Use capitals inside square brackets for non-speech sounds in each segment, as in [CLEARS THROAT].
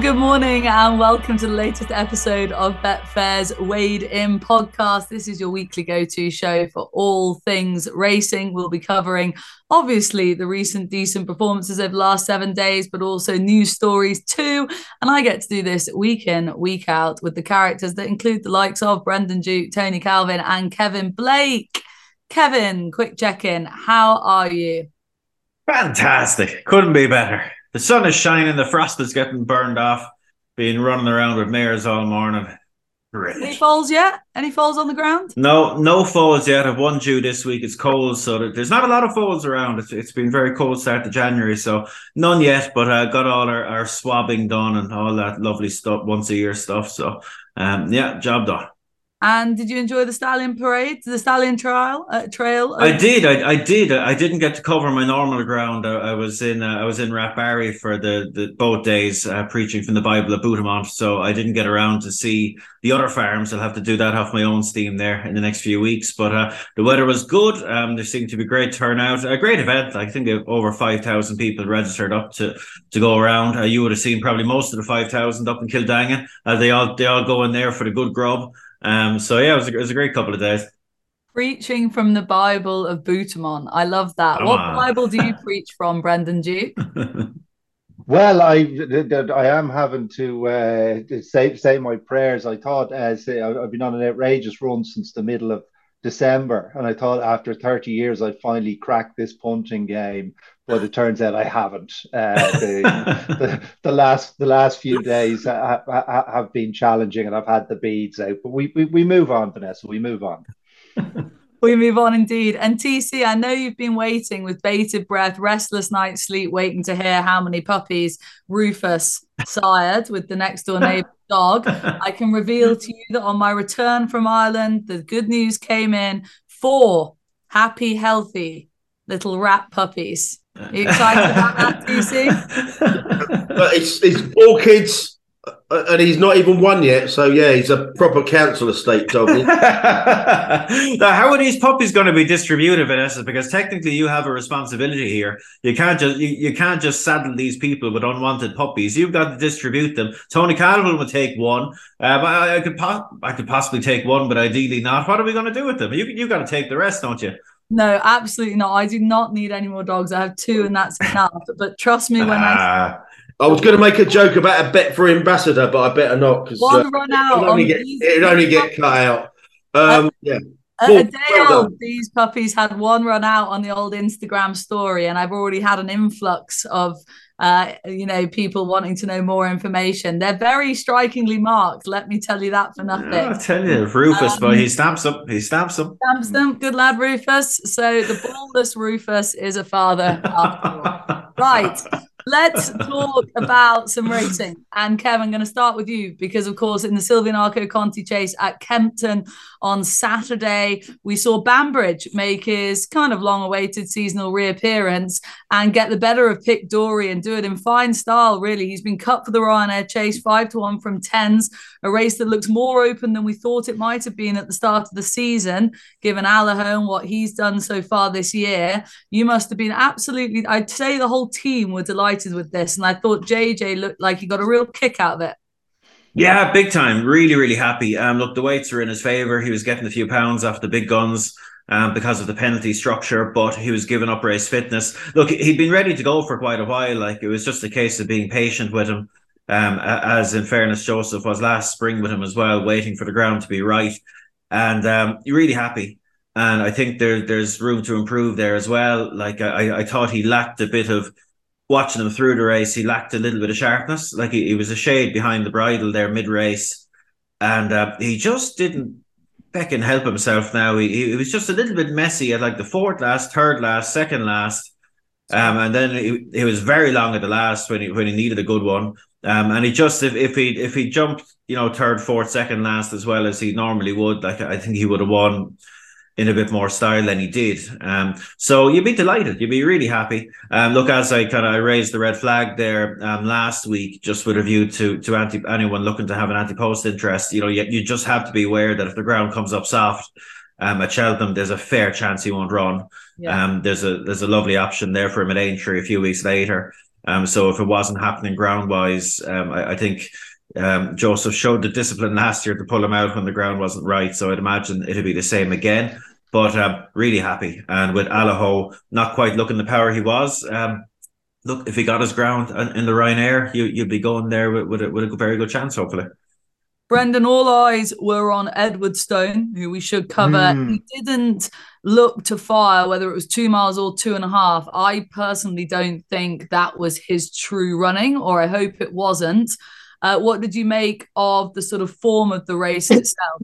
Good morning, and welcome to the latest episode of Betfair's Weighed In podcast. This is your weekly go to show for all things racing. We'll be covering, obviously, the recent decent performances over the last seven days, but also news stories too. And I get to do this week in, week out with the characters that include the likes of Brendan Duke, Tony Calvin, and Kevin Blake. Kevin, quick check in. How are you? Fantastic. Couldn't be better. The sun is shining, the frost is getting burned off, being running around with mares all morning. Great. Any falls yet? Any falls on the ground? No, no falls yet. I've one due this week. It's cold, so there's not a lot of falls around. It's, it's been very cold start to January, so none yet. But I uh, got all our, our swabbing done and all that lovely stuff, once a year stuff. So, um, yeah, job done. And did you enjoy the stallion parade, the stallion trial uh, trail? I did. I, I did. I didn't get to cover my normal ground. I, I was in. Uh, I was in Rathbarry for the, the both days uh, preaching from the Bible at Bootamont. So I didn't get around to see the other farms. I'll have to do that off my own steam there in the next few weeks. But uh, the weather was good. Um, there seemed to be great turnout. A great event. I think over five thousand people registered up to to go around. Uh, you would have seen probably most of the five thousand up in Kildangan. Uh, they all they all go in there for the good grub. Um, so yeah, it was, a, it was a great couple of days. Preaching from the Bible of Bootamont. I love that. Come what on. Bible do you [LAUGHS] preach from, Brendan Duke? [LAUGHS] Well, I I am having to uh, say say my prayers. I thought as uh, I've been on an outrageous run since the middle of December, and I thought after 30 years I'd finally crack this punting game, but it turns out I haven't. Uh, the, [LAUGHS] the, the, last the last few days have, have been challenging, and I've had the beads out. But we we, we move on, Vanessa. We move on. [LAUGHS] we move on indeed. And TC, I know you've been waiting with bated breath, restless night's sleep, waiting to hear how many puppies Rufus sired with the next door neighbor [LAUGHS] dog. I can reveal to you that on my return from Ireland, the good news came in four happy, healthy little rat puppies. Are you excited about that, TC? [LAUGHS] but it's, it's all kids uh, and he's not even won yet. So yeah, he's a proper council estate dog. [LAUGHS] now, how are these puppies going to be distributed, Vanessa? Because technically, you have a responsibility here. You can't just you, you can't just saddle these people with unwanted puppies. You've got to distribute them. Tony Calvin would take one. Uh, I, I, could po- I could possibly take one, but ideally not. What are we going to do with them? You you got to take the rest, don't you? No, absolutely not. I do not need any more dogs. I have two, and that's enough. But trust me when I ah. I was going to make a joke about a bet for ambassador, but I better not because one uh, run out. It'd only, get, it'd only get cut out. Um, yeah. A, a day well old, these puppies had one run out on the old Instagram story, and I've already had an influx of, uh, you know, people wanting to know more information. They're very strikingly marked. Let me tell you that for nothing. Yeah, I tell you, Rufus, um, but he stamps them. He stamps them. Stamps them. Good lad, Rufus. So the ballless Rufus is a father after all. [LAUGHS] right. Let's talk about some racing. And Kev, I'm going to start with you because, of course, in the Silviniaco Conti chase at Kempton on Saturday, we saw Banbridge make his kind of long awaited seasonal reappearance and get the better of Pic D'Orhy and do it in fine style, really. He's been cut for the Ryanair chase, five to one from tens, a race that looks more open than we thought it might have been at the start of the season, given Allahone what he's done so far this year. You must have been absolutely, I'd say the whole team were delighted with this, and I thought JJ looked like he got a real kick out of it. Yeah, big time. Really, really happy. Um, look, the weights are in his favor. He was getting a few pounds off the big guns. Um, because of the penalty structure, but he was giving up race fitness. Look, he'd been ready to go for quite a while. Like it was just a case of being patient with him. Um, as in fairness, Joseph was last spring with him as well, waiting for the ground to be right. And um, really happy. And I think there, there's room to improve there as well. Like I, I thought he lacked a bit of watching him through the race, he lacked a little bit of sharpness. Like he, he was a shade behind the bridle there mid race, and uh, he just didn't fucking help himself. Now he, he was just a little bit messy at like the fourth last, third last, second last. Um, and then he, he was very long at the last when he when he needed a good one. Um, and he just if, if he if he jumped, you know, third, fourth, second last as well as he normally would, like I think he would have won in a bit more style than he did. Um, so you'd be delighted. You'd be really happy. Um, look, as I kind of I raised the red flag there um, last week, just with a view to to anti anyone looking to have an anti post interest. You know, you, you just have to be aware that if the ground comes up soft um, at Cheltenham, there's a fair chance he won't run. Yeah. Um, there's a there's a lovely option there for him at Aintree a few weeks later. Um, so if it wasn't happening ground wise, um, I, I, think um, Joseph showed the discipline last year to pull him out when the ground wasn't right. So I'd imagine it'll be the same again. But um, really happy, and with Allaho not quite looking the power he was. Um, look, if he got his ground in the Ryanair, you, you'd be going there with, with, a, with a very good chance, hopefully. Brendan, all eyes were on Edwardstone, who we should cover. Mm. He didn't look to fire, whether it was two miles or two and a half. I personally don't think that was his true running, or I hope it wasn't. Uh, what did you make of the sort of form of the race [LAUGHS] itself?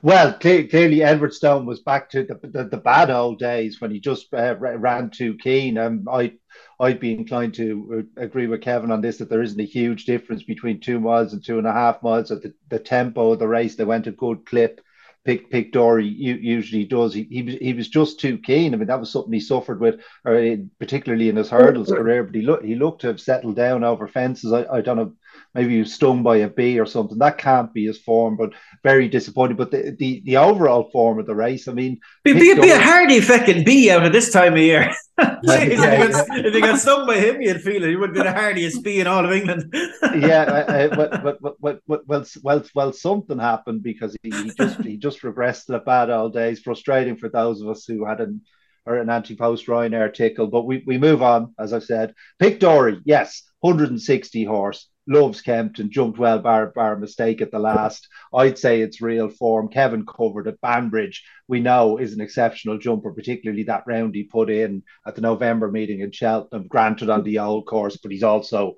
Well, clearly Edwardstone was back to the, the, the, bad old days when he just uh, ran too keen. Um, I I'd be inclined to uh, agree with Kevin on this that there isn't a huge difference between two miles and two and a half miles. At the, the tempo of the race, they went a good clip. Pick Pic D'Orhy usually does. He, he was he was just too keen. I mean, that was something he suffered with, or particularly in his hurdles career. But he looked he looked to have settled down over fences. I, I don't know maybe he was stung by a bee or something. That can't be his form, but very disappointing. But the the, the overall form of the race, I mean, be, be, be a hardy fucking bee out of this time of year. Jeez, [LAUGHS] yeah, if, he got, if, he got, stung by him, you'd feel it. He would be the hardiest bee in all of England. [LAUGHS] yeah, uh, but, but, but, but, but, well, well, well, something happened because he, he just he just regressed to the bad old days. Frustrating for those of us who had an or an anti-post Ryanair tickle. But we, we move on, as I've said. Pic D'Orhy, yes, 160 horse loves Kempton, jumped well, bar, bar mistake at the last. I'd say it's real form. Kevin covered at Banbridge, we know is an exceptional jumper, particularly that round he put in at the November meeting in Cheltenham, granted on the old course, but he's also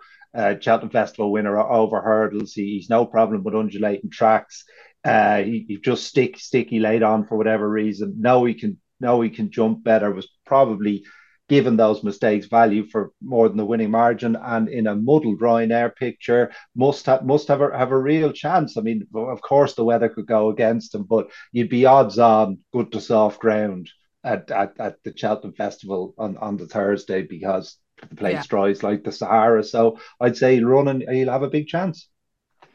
Cheltenham Festival winner over hurdles. He, he's no problem with undulating tracks. Uh, he, he just stick sticky laid on for whatever reason. No, he can no he can jump better. Was probably given those mistakes value for more than the winning margin and in a muddled Ryanair picture must have must have a, have a real chance. I mean, of course the weather could go against him, but you'd be odds on good to soft ground at, at, at the Cheltenham Festival on, on the Thursday because the place yeah. dries like the Sahara. So I'd say he'll run and he'll have a big chance.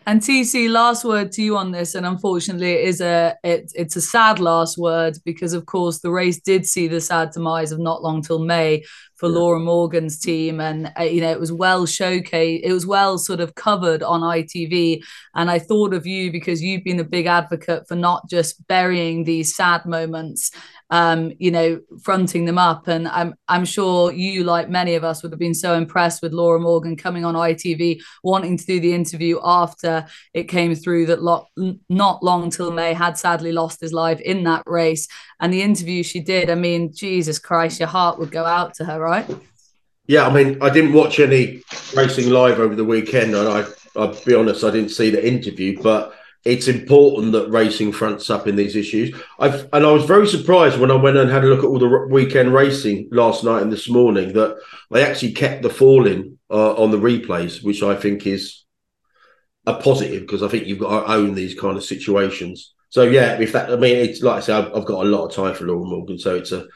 And TC, last word to you on this, and unfortunately, it is a it, it's a sad last word because, of course, the race did see the sad demise of not long till May for yeah. Laura Morgan's team, and uh, you know it was well showcased, it was well sort of covered on ITV, and I thought of you because you've been a big advocate for not just burying these sad moments um, you know, fronting them up. And I'm I'm sure you, like many of us, would have been so impressed with Laura Morgan coming on ITV, wanting to do the interview after it came through that lo- not long till May had sadly lost his life in that race. And the interview she did, I mean, Jesus Christ, your heart would go out to her, right? Yeah, I mean, I didn't watch any racing live over the weekend, and I, I'll be honest, I didn't see the interview, but it's important that racing fronts up in these issues. I've, and I was very surprised when I went and had a look at all the weekend racing last night and this morning that they actually kept the falling uh, on the replays, which I think is a positive because I think you've got to own these kind of situations. So yeah, if that, I mean, it's like I say, I've, I've got a lot of time for Laura Morgan, so it's a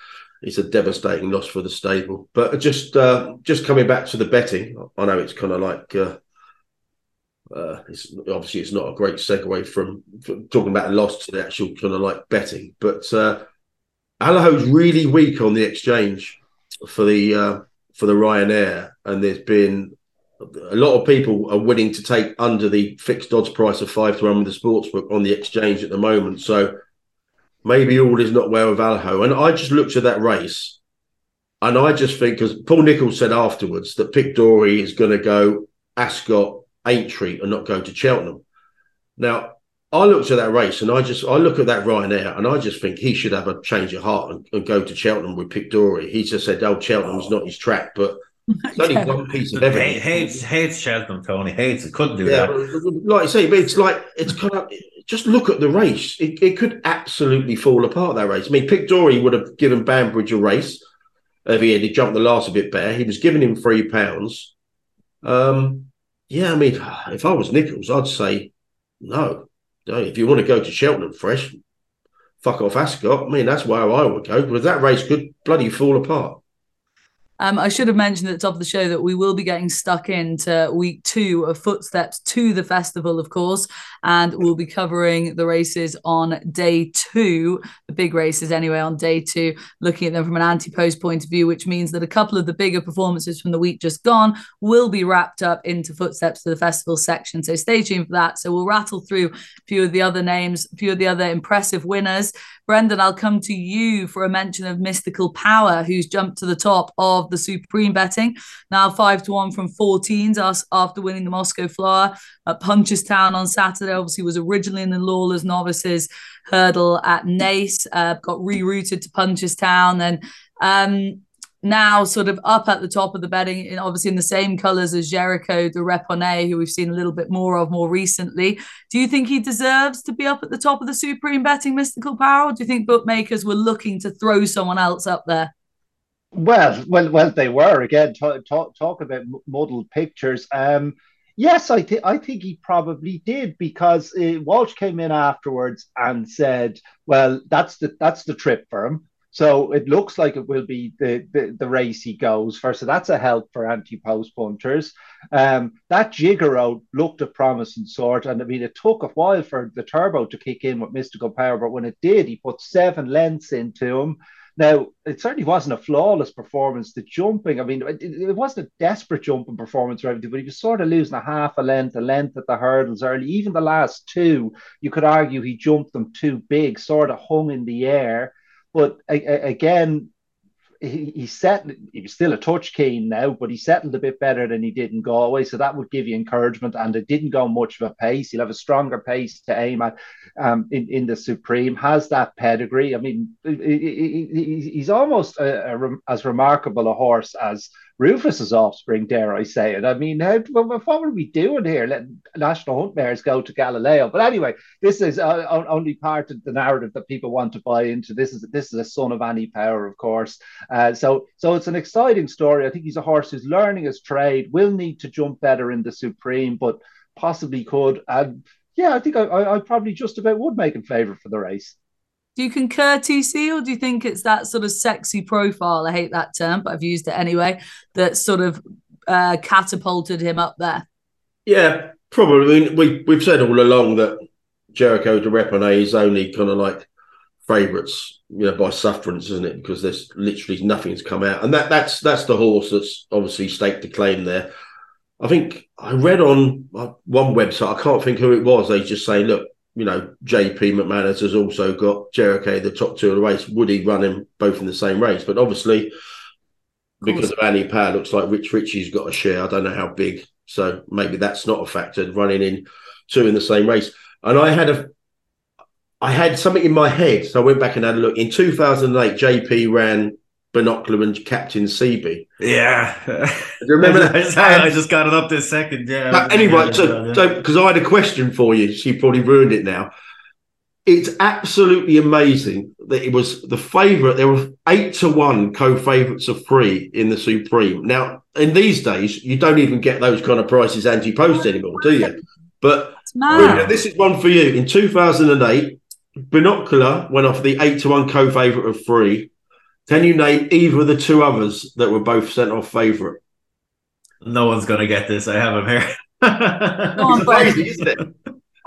it's a devastating loss for the stable. But just uh, just coming back to the betting, I know it's kind of like. Uh, uh, it's obviously it's not a great segue from, from, talking about a loss to the actual kind of like betting, but uh, Allaho's really weak on the exchange for the uh, for the Ryanair, and there's been a lot of people are willing to take under the fixed odds price of five to one with the sportsbook on the exchange at the moment. So maybe all is not well with Allaho. And I just looked at that race, and I just think because Paul Nicholls said afterwards that Pic D'Orhy is going to go Ascot Aintree and not go to Cheltenham. Now, I looked at that race and I just I look at that Ryanair and I just think he should have a change of heart and, and go to Cheltenham with Pic D'Orhy. He just said, "Oh, Cheltenham's oh. not his track," but it's only one piece of evidence. Hates hates Cheltenham, Tony hates it. Couldn't do yeah, that. Like I say, but it's like it's kind of just look at the race. It, it could absolutely fall apart that race. I mean, Pic D'Orhy would have given Banbridge a race if he had jumped the last a bit better. He was giving him three pounds. Um, yeah, I mean, if I was Nicholls, I'd say no. If you want to go to Cheltenham fresh, fuck off Ascot. I mean, that's where I would go because that race could bloody fall apart. Um, I should have mentioned at the top of the show that we will be getting stuck into week two of Footsteps to the festival, of course. And we'll be covering the races on day two, the big races anyway, on day two, looking at them from an anti post point of view, which means that a couple of the bigger performances from the week just gone will be wrapped up into footsteps to the festival section. So stay tuned for that. So we'll rattle through a few of the other names, a few of the other impressive winners. Brendan, I'll come to you for a mention of Mystical Power, who's jumped to the top of the Supreme betting, now five to one from 14s after winning the Moscow Flyer at Punchestown on Saturday. Obviously, was originally in the Lawlor's Novices hurdle at Naas, uh, got rerouted to Punchestown, and um, now sort of up at the top of the betting, in, obviously in the same colours as Jeriko Du Reponet, who we've seen a little bit more of more recently. Do you think he deserves to be up at the top of the Supreme betting mystical power? Do you think bookmakers were looking to throw someone else up there? Well, well, well, they were again. Talk, talk, talk about muddled pictures. Um, yes, I think I think he probably did because uh, Walsh came in afterwards and said, "Well, that's the that's the trip for him." So it looks like it will be the, the, the race he goes for. So that's a help for anti post punters. Um, that Gigaro looked a promising sort. And I mean, it took a while for the turbo to kick in with Mystical Power, but when it did, he put seven lengths into him. Now, it certainly wasn't a flawless performance. The jumping, I mean, it, it wasn't a desperate jumping performance or everything, but he was sort of losing a half a length, a length at the hurdles early. Even the last two, you could argue he jumped them too big, sort of hung in the air. But again, he, he set he was still a touch keen now, but he settled a bit better than he did in Galway. So that would give you encouragement. And it didn't go much of a pace. He'll have a stronger pace to aim at um, in, in the Supreme, has that pedigree. I mean, he, he, he's almost a, a, as remarkable a horse as Rufus's offspring, dare I say it. I mean, how, what were we doing here? Letting national hunt mares go to Galileo. But anyway, this is uh, only part of the narrative that people want to buy into. This is this is a son of Annie Power, of course. Uh, so so it's an exciting story. I think he's a horse who's learning his trade, will need to jump better in the Supreme, but possibly could. And yeah, I think I, I, I probably just about would make him favourite for the race. Do you concur, TC, or do you think it's that sort of sexy profile? I hate that term, but I've used it anyway. That sort of uh, catapulted him up there. Yeah, probably. We we've said all along that Jeriko Du Reponet is only kind of like favourites, you know, by sufferance, isn't it? Because there's literally nothing's come out, and that that's that's the horse that's obviously staked the claim there. I think I read on uh, one website, I can't think who it was. They just say, look, you know, JP McManus has also got Jeriko, the top two of the race. Would he run him both in the same race? But obviously, because of Annie Power, looks like Rich Ricci's got a share. I don't know how big. So maybe that's not a factor, running in two in the same race. And I had a I had something in my head. So I went back and had a look. In 2008, JP ran Binocular and Captain Cee Bee. Yeah. Do you remember [LAUGHS] that? I just got it up this second. Yeah. anyway, so because I had a question for you, she probably ruined it now. It's absolutely amazing that it was the favourite. There were eight to one co-favourites of three in the Supreme. Now, in these days, you don't even get those kind of prices anti-post anymore, do you? But this is one for you. In 2008, Binocular went off the eight to one co-favourite of three can you name either of the two others that were both sent off favourite? No one's going to get this. I have them here. it's [LAUGHS] crazy, isn't it?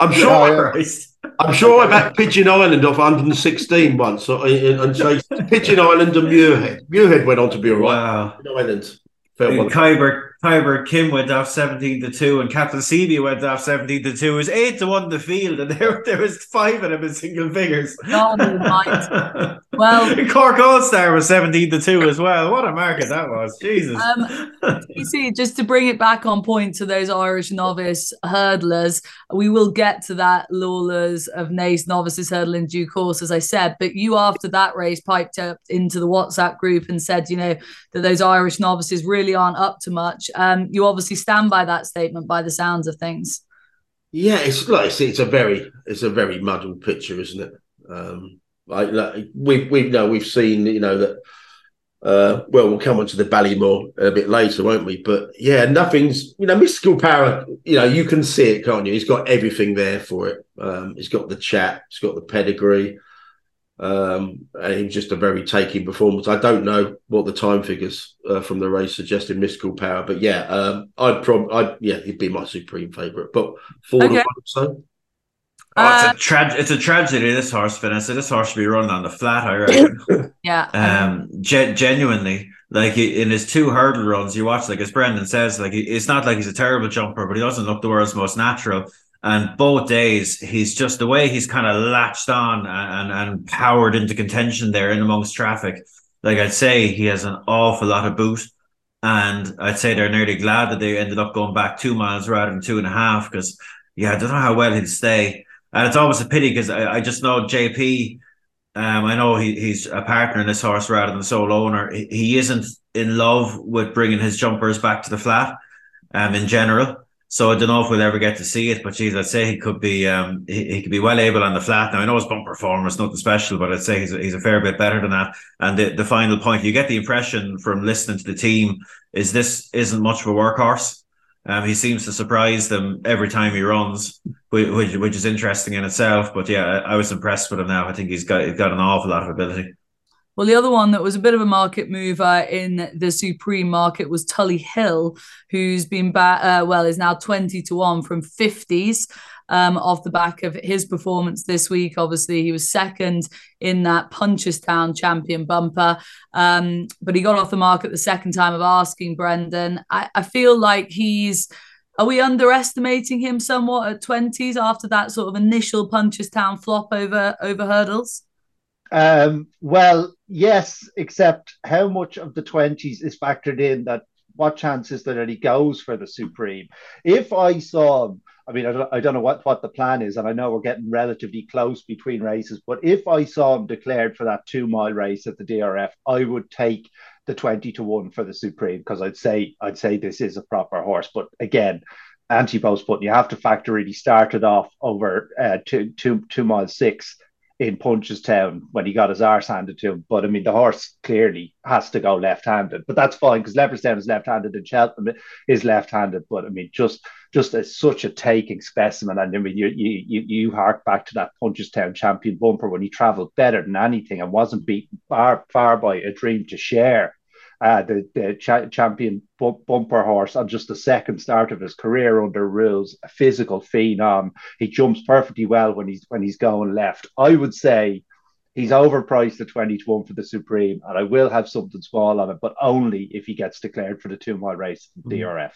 I'm sure. Yeah, yeah. I'm sure I backed Pigeon Island off 116 once, uh, and so [LAUGHS] Pigeon Island and Muirhead. Muirhead went on to be all right. Wow. Pigeon Island. Khyber Khyber Kim went off 17 to 2 and Captain Cee Bee went off 17 to 2. It was 8 to 1 in the field and [LAUGHS] there, there was five of them in single figures. Oh, [LAUGHS] well, Cork All Star was 17 to 2 as well. What a market that was. Jesus. Um, you see, just to bring it back on point to those Irish novice hurdlers, we will get to that Lawlor's of Naas novices hurdle in due course, as I said. But you, after that race, piped up into the WhatsApp group and said, you know, that those Irish novices really aren't up to much. Um, you obviously stand by that statement by the sounds of things. Yeah, it's like it's, it's a very it's a very muddled picture, isn't it? Um, like, like we we know we've seen you know that. Uh, well, we'll come on to the Ballymore a bit later, won't we? But yeah, nothing's you know mystical power. You know, you can see it, can't you? He's got everything there for it. Um, he's got the chat, he's got the pedigree. Um, and it was just a very taking performance. I don't know what the time figures uh, from the race suggested mystical power, but yeah, um, I'd probably, I'd yeah, he'd be my supreme favourite. But four okay. to one, so Oh, it's Uh, a tra- it's a tragedy. This horse, Vanessa. This horse should be running on the flat. I reckon. [LAUGHS] yeah. [LAUGHS] um, ge- genuinely, like in his two hurdle runs, you watch, like as Brendan says, like it's not like he's a terrible jumper, but he doesn't look the world's most natural. And both days, he's just the way he's kind of latched on and, and powered into contention there in amongst traffic. Like I'd say, he has an awful lot of boot. And I'd say they're nearly glad that they ended up going back two miles rather than two and a half because, yeah, I don't know how well he'll stay. And it's almost a pity because I, I just know JP. Um, I know he, he's a partner in this horse rather than sole owner. He, he isn't in love with bringing his jumpers back to the flat, um, in general. So I don't know if we'll ever get to see it. But geez, I'd say he could be, um, he, he could be well able on the flat. Now I know his bumper form is nothing special, but I'd say he's a, he's a fair bit better than that. And the, the final point, you get the impression from listening to the team is this isn't much of a workhorse. Um, he seems to surprise them every time he runs, which, which, which is interesting in itself. But yeah, I, I was impressed with him. Now I think he's got he's got an awful lot of ability. Well, the other one that was a bit of a market mover in the Supreme market was Tullyhill, who's been back, uh, well, is now 20 to 1 from 50s um, off the back of his performance this week. Obviously, he was second in that Punchestown champion bumper, um, but he got off the market the second time of asking Brendan. I, I feel like he's. Are we underestimating him somewhat at 20s after that sort of initial Punchestown flop over over hurdles? Um, well, yes, except how much of the 20s is factored in that what chances that he goes for the Supreme? If I saw I mean, I don't, I don't know what, what the plan is, and I know we're getting relatively close between races, but if I saw him declared for that two mile race at the DRF, I would take the 20 to 1 for the Supreme because I'd say I'd say this is a proper horse. But again, anti post button, you have to factor in he started off over uh, two, two, two mile six in Punchestown when he got his arse handed to him. But I mean, the horse clearly has to go left handed, but that's fine because Leopardstown is left handed and Cheltenham is left handed. But I mean, just just as such a taking specimen. And I mean, you you you, you hark back to that Punchestown champion bumper when he travelled better than anything and wasn't beaten far far by a dream to share. Uh, the the cha- champion bu- bumper horse on just the second start of his career under rules, a physical phenom. He jumps perfectly well when he's when he's going left. I would say he's overpriced at 20 to 1 for the Supreme, and I will have something small on it, but only if he gets declared for the two mile race DRF.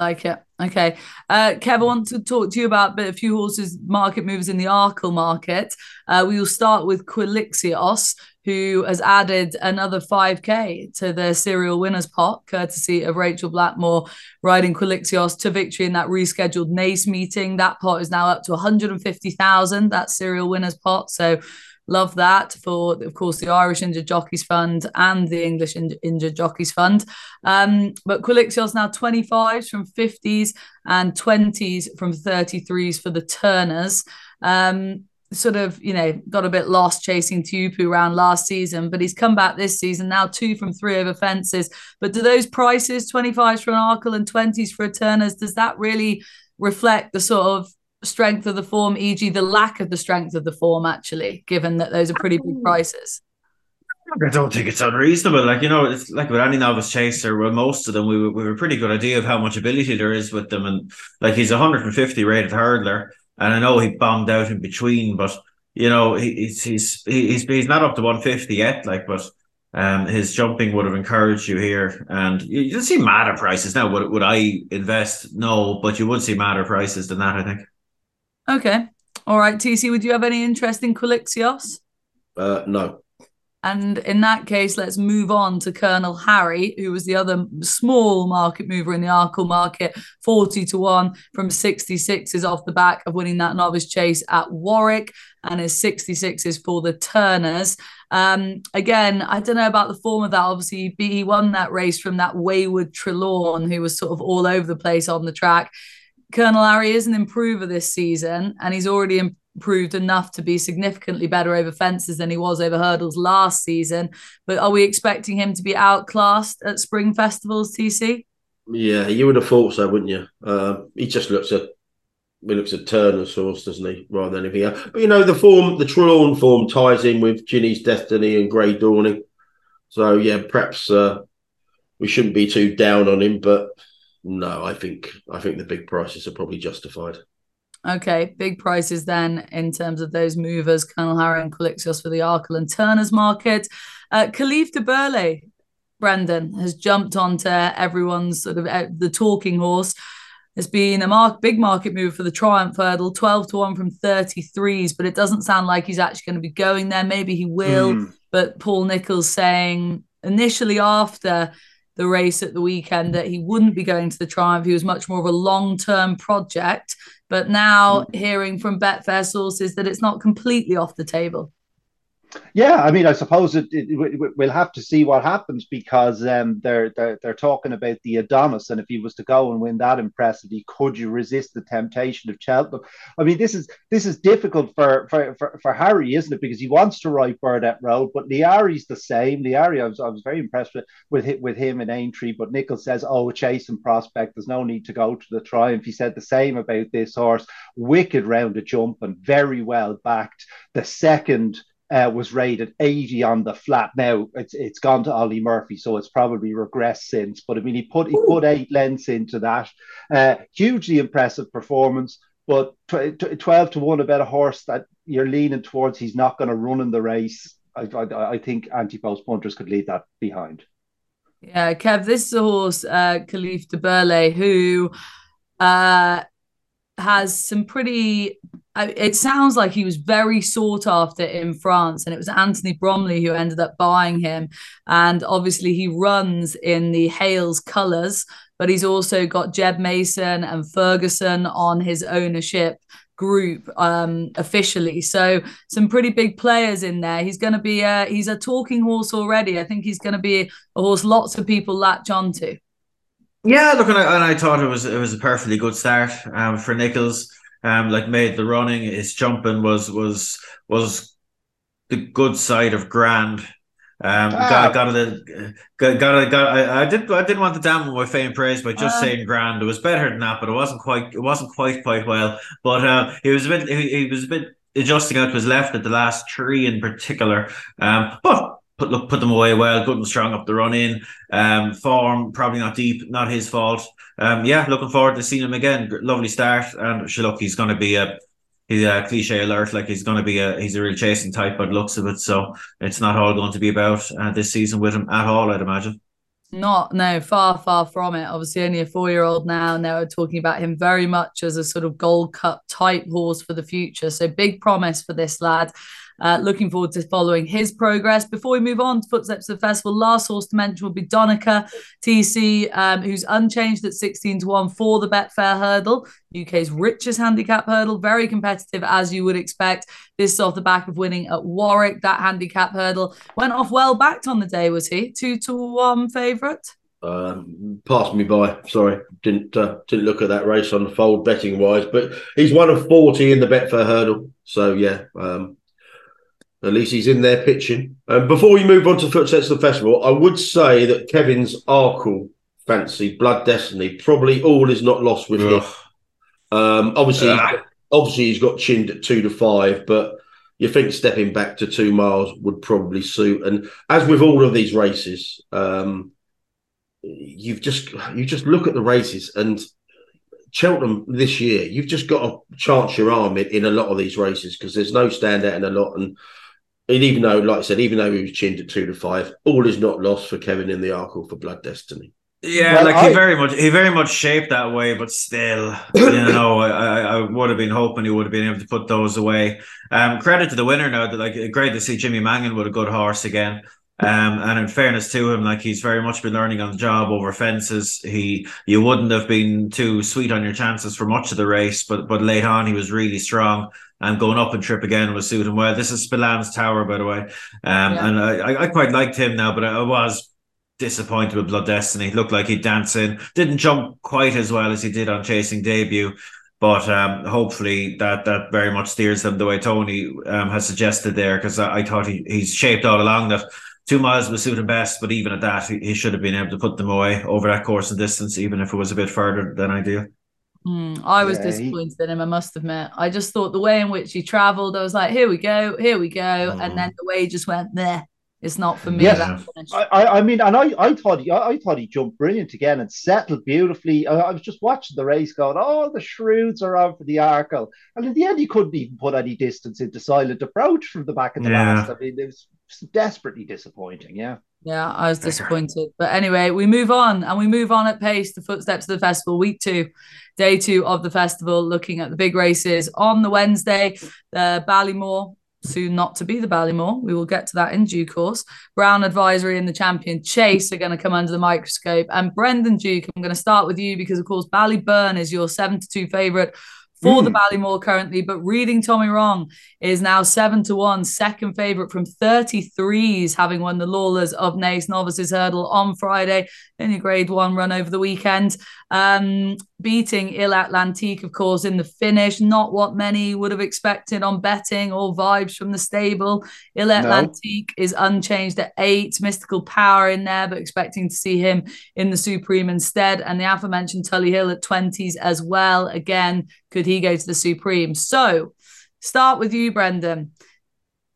Like it. Okay. Uh, Kev, I want to talk to you about a few horses market moves in the Arkle market. Uh, we will start with Quilixios, who has added another 5K to the serial winners pot, courtesy of Rachel Blackmore riding Quilixios to victory in that rescheduled Naas meeting. That pot is now up to 150,000, that serial winners pot. So love that for of course the irish injured jockeys fund and the english in- injured jockeys fund. Um, but quilixios now 25s from 50s and 20s from 33s for the turners. Um, sort of you know got a bit lost chasing tupu around last season but he's come back this season now two from three over fences. But do those prices 25s for an arkle and 20s for a turners does that really reflect the sort of strength of the form, e.g., the lack of the strength of the form, actually, given that those are pretty big prices? I don't think it's unreasonable. Like, you know, it's like with any novice chaser, well, most of them, we, we have a pretty good idea of how much ability there is with them. And like, he's a 150 rated hurdler. And I know he bombed out in between, but, you know, he, he's, he's, he's, he's not up to 150 yet. Like, but um, his jumping would have encouraged you here. And you, you see madder prices. Now, would, would I invest? No, but you would see madder prices than that, I think. Okay. All right, TC, would you have any interest in Quilixios? Uh, no. And in that case, let's move on to Colonel Harry, who was the other small market mover in the Arkle market, 40 to 1 from 66s off the back of winning that novice chase at Warwick, and his 66s for the Turners. Um, again, I don't know about the form of that. Obviously, he he won that race from that wayward Trelawne, who was sort of all over the place on the track. Colonel Harry is an improver this season, and he's already improved enough to be significantly better over fences than he was over hurdles last season. But are we expecting him to be outclassed at spring festivals, TC? Yeah, you would have thought so, wouldn't you? Uh, he just looks at he looks at Turner's horse, doesn't he, rather than anything else. But you know, the form, the Trelawne form ties in with Ginny's Destiny and Grey Dawning. So yeah, perhaps uh, we shouldn't be too down on him, but no, I think I think the big prices are probably justified. Okay, big prices then in terms of those movers, Colonel Harry and Quilixios for the Arkle and Turner's market. Uh, Kalif Du Berlais, Brendan, has jumped onto everyone's sort of uh, the talking horse. It's been a mark, big market move for the Triumph Hurdle, 12 to 1 from 33s, but it doesn't sound like he's actually going to be going there. Maybe he will, mm. but Paul Nicholls saying initially after the race at the weekend that he wouldn't be going to the Triumph. He was much more of a long term project. But now mm. hearing from Betfair sources that it's not completely off the table. Yeah, I mean, I suppose it, it, we'll have to see what happens because um, they're, they're they're talking about the Adonis, and if he was to go and win that impressively, could you resist the temptation of Cheltenham? I mean, this is this is difficult for for, for, for Harry, isn't it? Because he wants to ride Burdett Road, but Liari's the same. Liari, I was I was very impressed with with with him in Aintree, but Nicholls says, "Oh, chasing prospect. There's no need to go to the Triumph." He said the same about this horse. Wicked round of jump and very well backed. The second uh, was rated 80 on the flat. Now it's it's gone to Olly Murphy, so it's probably regressed since. But I mean, he put he put eight lengths into that. Uh, hugely impressive performance. But tw- 12 to 1 about a horse that you're leaning towards he's not going to run in the race. I, I, I think anti post punters could leave that behind. Yeah, Kev, this is a horse, uh, Kalif Du Berlais, who uh, has some pretty it sounds like he was very sought after in France, and it was Anthony Bromley who ended up buying him. And obviously, he runs in the Hales colours, but he's also got Ged Mason and Ferguson on his ownership group um, officially. So some pretty big players in there. He's going to be a he's a talking horse already. I think he's going to be a horse lots of people latch onto. Yeah, look, and I, and I thought it was it was a perfectly good start um, for Nicholls. Um, like made the running, his jumping was was was the good side of grand. Um, ah. got got it, got got, got I, I did I didn't want to damn my fame praise by just uh, saying grand. It was better than that, but it wasn't quite it wasn't quite quite well. But uh, he was a bit he, he was a bit adjusting out to his left at the last three in particular. Um, but put look put them away well, good and strong up the run in. Um, form probably not deep, not his fault. Um, yeah, looking forward to seeing him again. Lovely start, and look, he's going to be a he's a cliche alert. Like he's going to be a he's a real chasing type by the looks of it. So it's not all going to be about uh, this season with him at all, I'd imagine. Not no, far far from it. Obviously, only a four year old now, and they were talking about him very much as a sort of Gold Cup type horse for the future. So big promise for this lad. Uh, looking forward to following his progress. Before we move on to Footsteps of the Festival, last horse to mention will be Donica TC, um, who's unchanged at 16 to 1 for the Betfair hurdle, UK's richest handicap hurdle. Very competitive, as you would expect. This is off the back of winning at Warwick. That handicap hurdle went off well backed on the day, was he? Two to one favourite? Um, passed me by. Sorry, didn't uh, didn't look at that race on the fold betting wise, but he's one of forty in the Betfair hurdle. So yeah, um, at least he's in there pitching. Um, before we move on to Footsteps of the Festival, I would say that Kevin's Arkle fancy, Blood Destiny, probably all is not lost with Ugh. him. Um, obviously, ah. obviously he's got chinned at two to five, but you think stepping back to two miles would probably suit. And as with all of these races, um, you've just you just look at the races and Cheltenham this year, you've just got to chance your arm in, in a lot of these races because there's no standout in a lot. And and even though, like I said, even though he was chinned at two to five, all is not lost for Kevin in the Arkle for Blood Destiny. Yeah, well, like I, he very much he very much shaped that way, but still, [COUGHS] you know, I, I would have been hoping he would have been able to put those away. Um, credit to the winner now. That like great to see Jimmy Mangan with a good horse again. Um, and in fairness to him, like he's very much been learning on the job over fences. He you wouldn't have been too sweet on your chances for much of the race, but but late on he was really strong and going up and trip again was suiting well. This is Spillan's Tower, by the way, um, yeah. and I, I quite liked him now, but I was disappointed with Blood Destiny. Looked like he'd dance in, didn't jump quite as well as he did on Chasing Debut. But um, hopefully that that very much steers them the way Tony um, has suggested there, because I, I, thought he, he's shaped all along that two miles would suit him best. But even at that, he, he should have been able to put them away over that course and distance, even if it was a bit further than ideal. Mm, I was yeah, disappointed he... in him, I must admit. I just thought the way in which he travelled, I was like, here we go, here we go. Mm. And then the way he just went there. It's not for me. Yeah. I, I mean, and I, I thought he, I thought he jumped brilliant again and settled beautifully. I, I was just watching the race, going, "Oh, the Shrewds are out for the Arkle," and in the end, he couldn't even put any distance into silent approach from the back of the Yeah. last. I mean, it was desperately disappointing. Yeah. Yeah, I was disappointed. But anyway, we move on and we move on at pace. The footsteps of the festival, week two, day two of the festival, looking at the big races on the Wednesday. The Ballymore, soon not to be the Ballymore. We will get to that in due course. Brown Advisory and the champion Chase are going to come under the microscope. And Brendan Duke, I'm going to start with you because, of course, Ballyburn is your 7 to 2 favourite for the hmm. Ballymore currently, but Readin Tommy Wrong is now seven to one, second favourite from 33s, having won the Lawlor's of Naas Novices Hurdle on Friday in a grade one run over the weekend. Um, beating Ile Atlantique, of course, in the finish. Not what many would have expected on betting or vibes from the stable. Ile Atlantique is unchanged at eight. Mystical Power in there, but expecting to see him in the Supreme instead. And the aforementioned Tullyhill at 20s as well. Again, could he go to the Supreme? So, start with you, Brendan.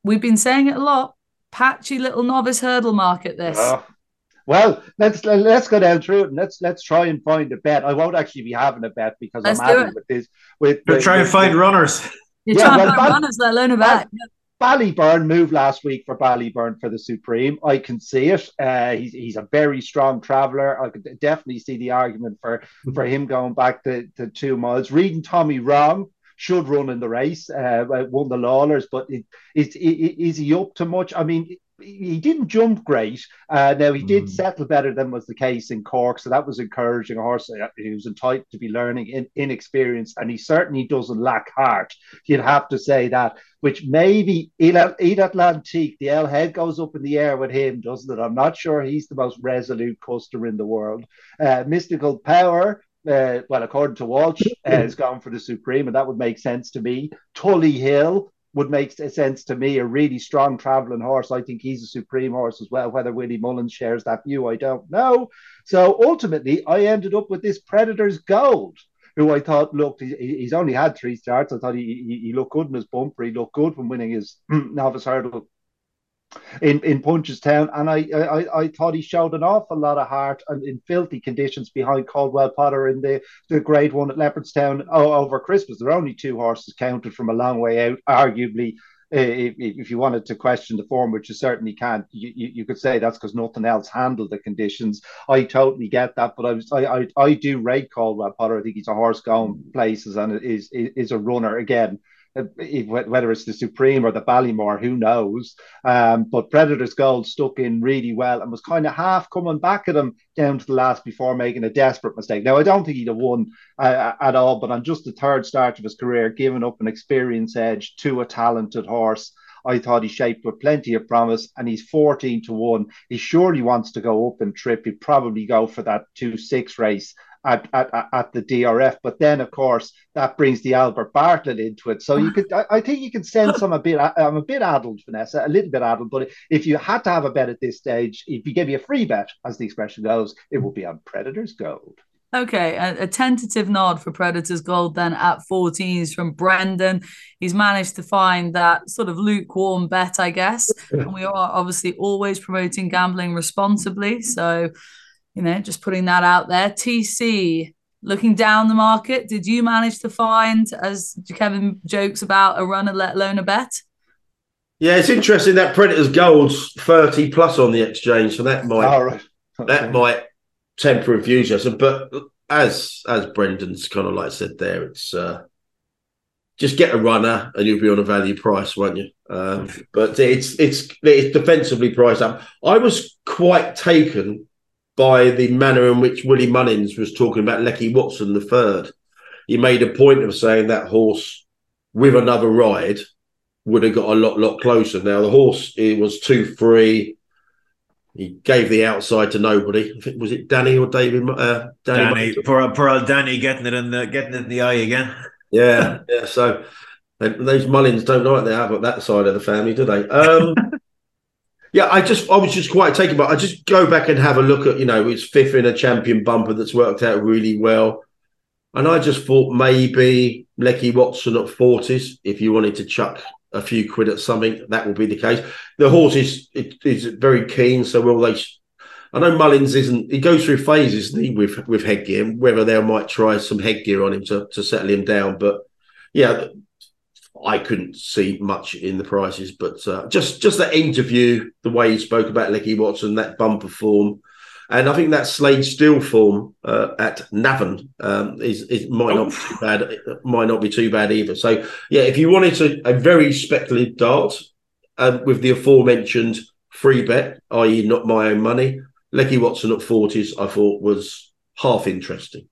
We've been saying it a lot. Patchy little novice hurdle market. This. Oh, well, let's let's go down through it and let's let's try and find a bet. I won't actually be having a bet because Let's I'm do with this. With They're with- trying to find with- runners. You're Yeah, trying well, to find runners, let alone a bet. Ballyburn moved last week for Ballyburn for the Supreme. I can see it. Uh, he's, he's a very strong traveller. I could definitely see the argument for, for him going back to, to two miles. Readin Tommy Wrong should run in the race. Uh, won the Lawlor's, but it, it, it, is he up to much? I mean, he didn't jump great. Uh, now he did Mm. settle better than was the case in Cork, so that was encouraging. A horse he was entitled to be learning, in, inexperienced, and he certainly doesn't lack heart. You'd have to say that. Which maybe Ile Atlantique, the L head goes up in the air with him, doesn't it? I'm not sure he's the most resolute customer in the world. Uh, Mystical Power. Uh, well, according to Walsh, [CLEARS THROAT] uh, has gone for the Supreme, and that would make sense to me. Tullyhill, would make sense to me. A really strong traveling horse. I think he's a supreme horse as well. Whether Willie Mullins shares that view, I don't know. So ultimately, I ended up with this Predators Gold, who I thought looked. He, he's only had three starts. I thought he, he, he looked good in his bumper. He looked good when winning his [CLEARS THROAT] novice hurdle in in Punchestown, and I, I I thought he showed an awful lot of heart and in filthy conditions behind Caldwell Potter in the the Grade One at Leopardstown over Christmas. There are only two horses counted from a long way out. Arguably, if, if you wanted to question the form, which you certainly can't, you, you, you could say that's because nothing else handled the conditions. I totally get that, but I was I I, I do rate Caldwell Potter. I think he's a horse going places and is, is a runner again whether it's the Supreme or the Ballymore, who knows? Um, but Predators Gold stuck in really well and was kind of half coming back at him down to the last before making a desperate mistake. Now, I don't think he'd have won uh, at all, but on just the third start of his career, giving up an experience edge to a talented horse. I thought he shaped with plenty of promise, and he's 14 to 1. He surely wants to go up and trip. He'd probably go for that 2 6 race at, at, at the DRF. But then, of course, that brings the Albert Bartlett into it. So you could, I, I think you can sense I'm a bit, [LAUGHS] I'm a bit addled, Vanessa, a little bit addled. But if you had to have a bet at this stage, if you gave you a free bet, as the expression goes, it would be on Predators Gold. Okay, a, a, tentative nod for Predators Gold then at 14s from Brendan. He's managed to find that sort of lukewarm bet, I guess. [LAUGHS] And we are obviously always promoting gambling responsibly. So, you know, just putting that out there. TC, looking down the market, did you manage to find, as Kevin jokes about, a runner, let alone a bet? Yeah, it's interesting that Predators Gold's 30 plus on the exchange, so that might All right. okay. that might temper enthusiasm. But as as Brendan's kind of like said there, it's uh, just get a runner and you'll be on a value price, won't you? Um, but it's it's it's defensively priced up. I was quite taken by the manner in which Willie Mullins was talking about Lecky Watson the third. He made a point of saying that horse with another ride would have got a lot lot closer. Now the horse it was two three. He gave the outside to nobody. I think was it Danny or David? Uh, Danny, Danny poor, poor old Danny getting it in the getting it in the eye again. Yeah, yeah. So those Mullins don't like they have that side of the family, do they? Um, [LAUGHS] yeah, I just I was just quite taken by. I just go back and have a look at you know it's fifth in a champion bumper that's worked out really well, and I just thought maybe Lecky Watson at forties if you wanted to chuck a few quid at something, that will be the case. The horse is is very keen, so will they? I know Mullins isn't. He goes through phases he, with with headgear. Whether they might try some headgear on him to, to settle him down, but yeah, I couldn't see much in the prices. But uh, just just that interview, the way he spoke about Lecky Watson, that bumper form, and I think that Slade Steel form uh, at Navan um, is, is might not be too bad. Might not be too bad either. So yeah, if you wanted to, a very speculative dart um, with the aforementioned free bet, i.e., not my own money, Lecky Watson at forties, I thought was half interesting.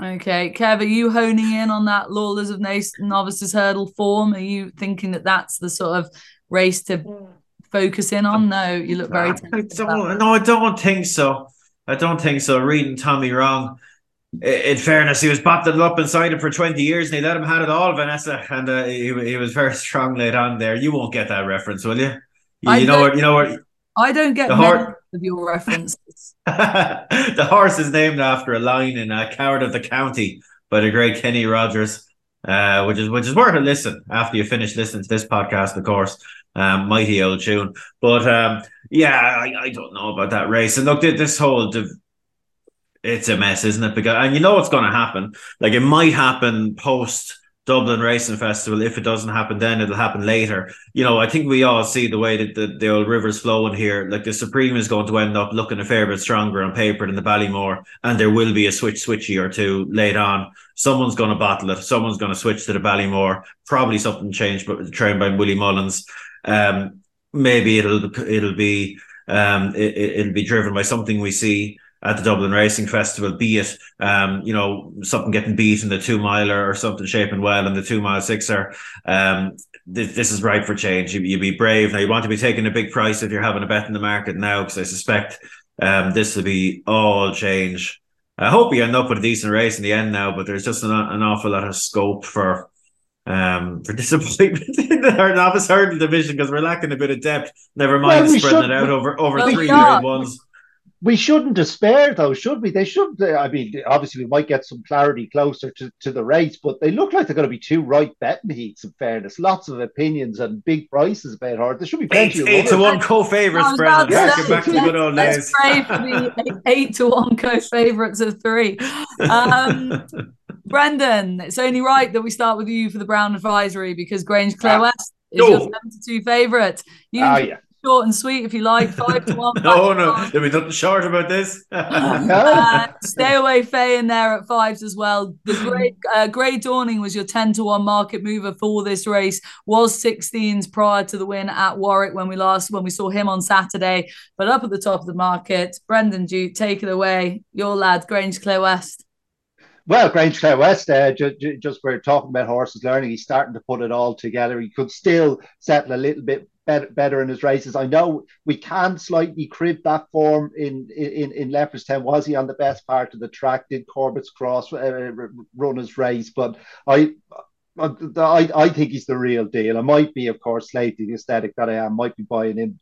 Okay, Kev, are you honing in on that Lawlor's of Novices hurdle form? Are you thinking that that's the sort of race to focus in on? No, you look very. I don't, no, I don't think so. I don't think so. Readin Tommy Wrong. In fairness, he was bottled up inside him for 20 years and he let him have it all, Vanessa. And uh, he, he was very strong laid on there. You won't get that reference, will you? You, you know what? You know what? I don't get the heart of your references. [LAUGHS] the horse is named after a line in uh, Coward of the County by the great Kenny Rogers, uh, which is which is worth a listen after you finish listening to this podcast, of course. Um, mighty old tune. But um, yeah, I, I, don't know about that race. And look, this whole it's a mess, isn't it? Because and you know what's going to happen. Like it might happen post Dublin Racing Festival. If it doesn't happen then, it'll happen later. You know, I think we all see the way that the, the old river's flowing here. Like the Supreme is going to end up looking a fair bit stronger on paper than the Ballymore, and there will be a switch switchy or two later on. Someone's going to bottle it. Someone's going to switch to the Ballymore. Probably something changed, but trained by Willie Mullins. Um, maybe it'll it'll be um, it, will be driven by something we see at the Dublin Racing Festival, be it um, you know something getting beat in the two miler or something shaping well in the two mile sixer. Um, th- this is right for change. You, you be brave now. You want to be taking a big price if you're having a bet in the market now, because I suspect um, this will be all change. I hope we end up with a decent race in the end now, but there's just an, an awful lot of scope for um, for [LAUGHS] disappointment in our novice hurdle division because we're lacking a bit of depth. Never mind well, spreading it out over over well, three grade ones we shouldn't despair, though, should we? They should. I mean, obviously, we might get some clarity closer to, to the race, but they look like they're going to be two right betting heats. In fairness, lots of opinions and big prices about her. There should be plenty eight, of eight to one co-favorites, Brendan. Yes. Back to the good old days. Let's pray for the [LAUGHS] eight to one co-favorites of three. Um, Brendan, it's only right that we start with you for the Brown Advisory because Grange Clare ah. West is your 72 favourite. You oh, yeah short and sweet if you like. [LAUGHS] Five to one. no, no, there'll be nothing short about this. [LAUGHS] uh, stay away, Fay, in there at fives as well. The great uh, Grey Dawning was your ten to one market mover for this race. Was 16s prior to the win at Warwick when we last when we saw him on Saturday, but up at the top of the market. Brendan Duke, take it away. Your lad, Grangeclare West. Well, Grangeclare West, uh, just, just we're talking about horses learning. He's starting to put it all together. He could still settle a little bit better, better in his races. I know we can slightly crib that form in in in Leopardstown. Was he on the best part of the track? Did Corbett's Cross uh, run his race? But I. I, I think he's the real deal. I might be, of course, slightly the aesthetic that I am, might be buying in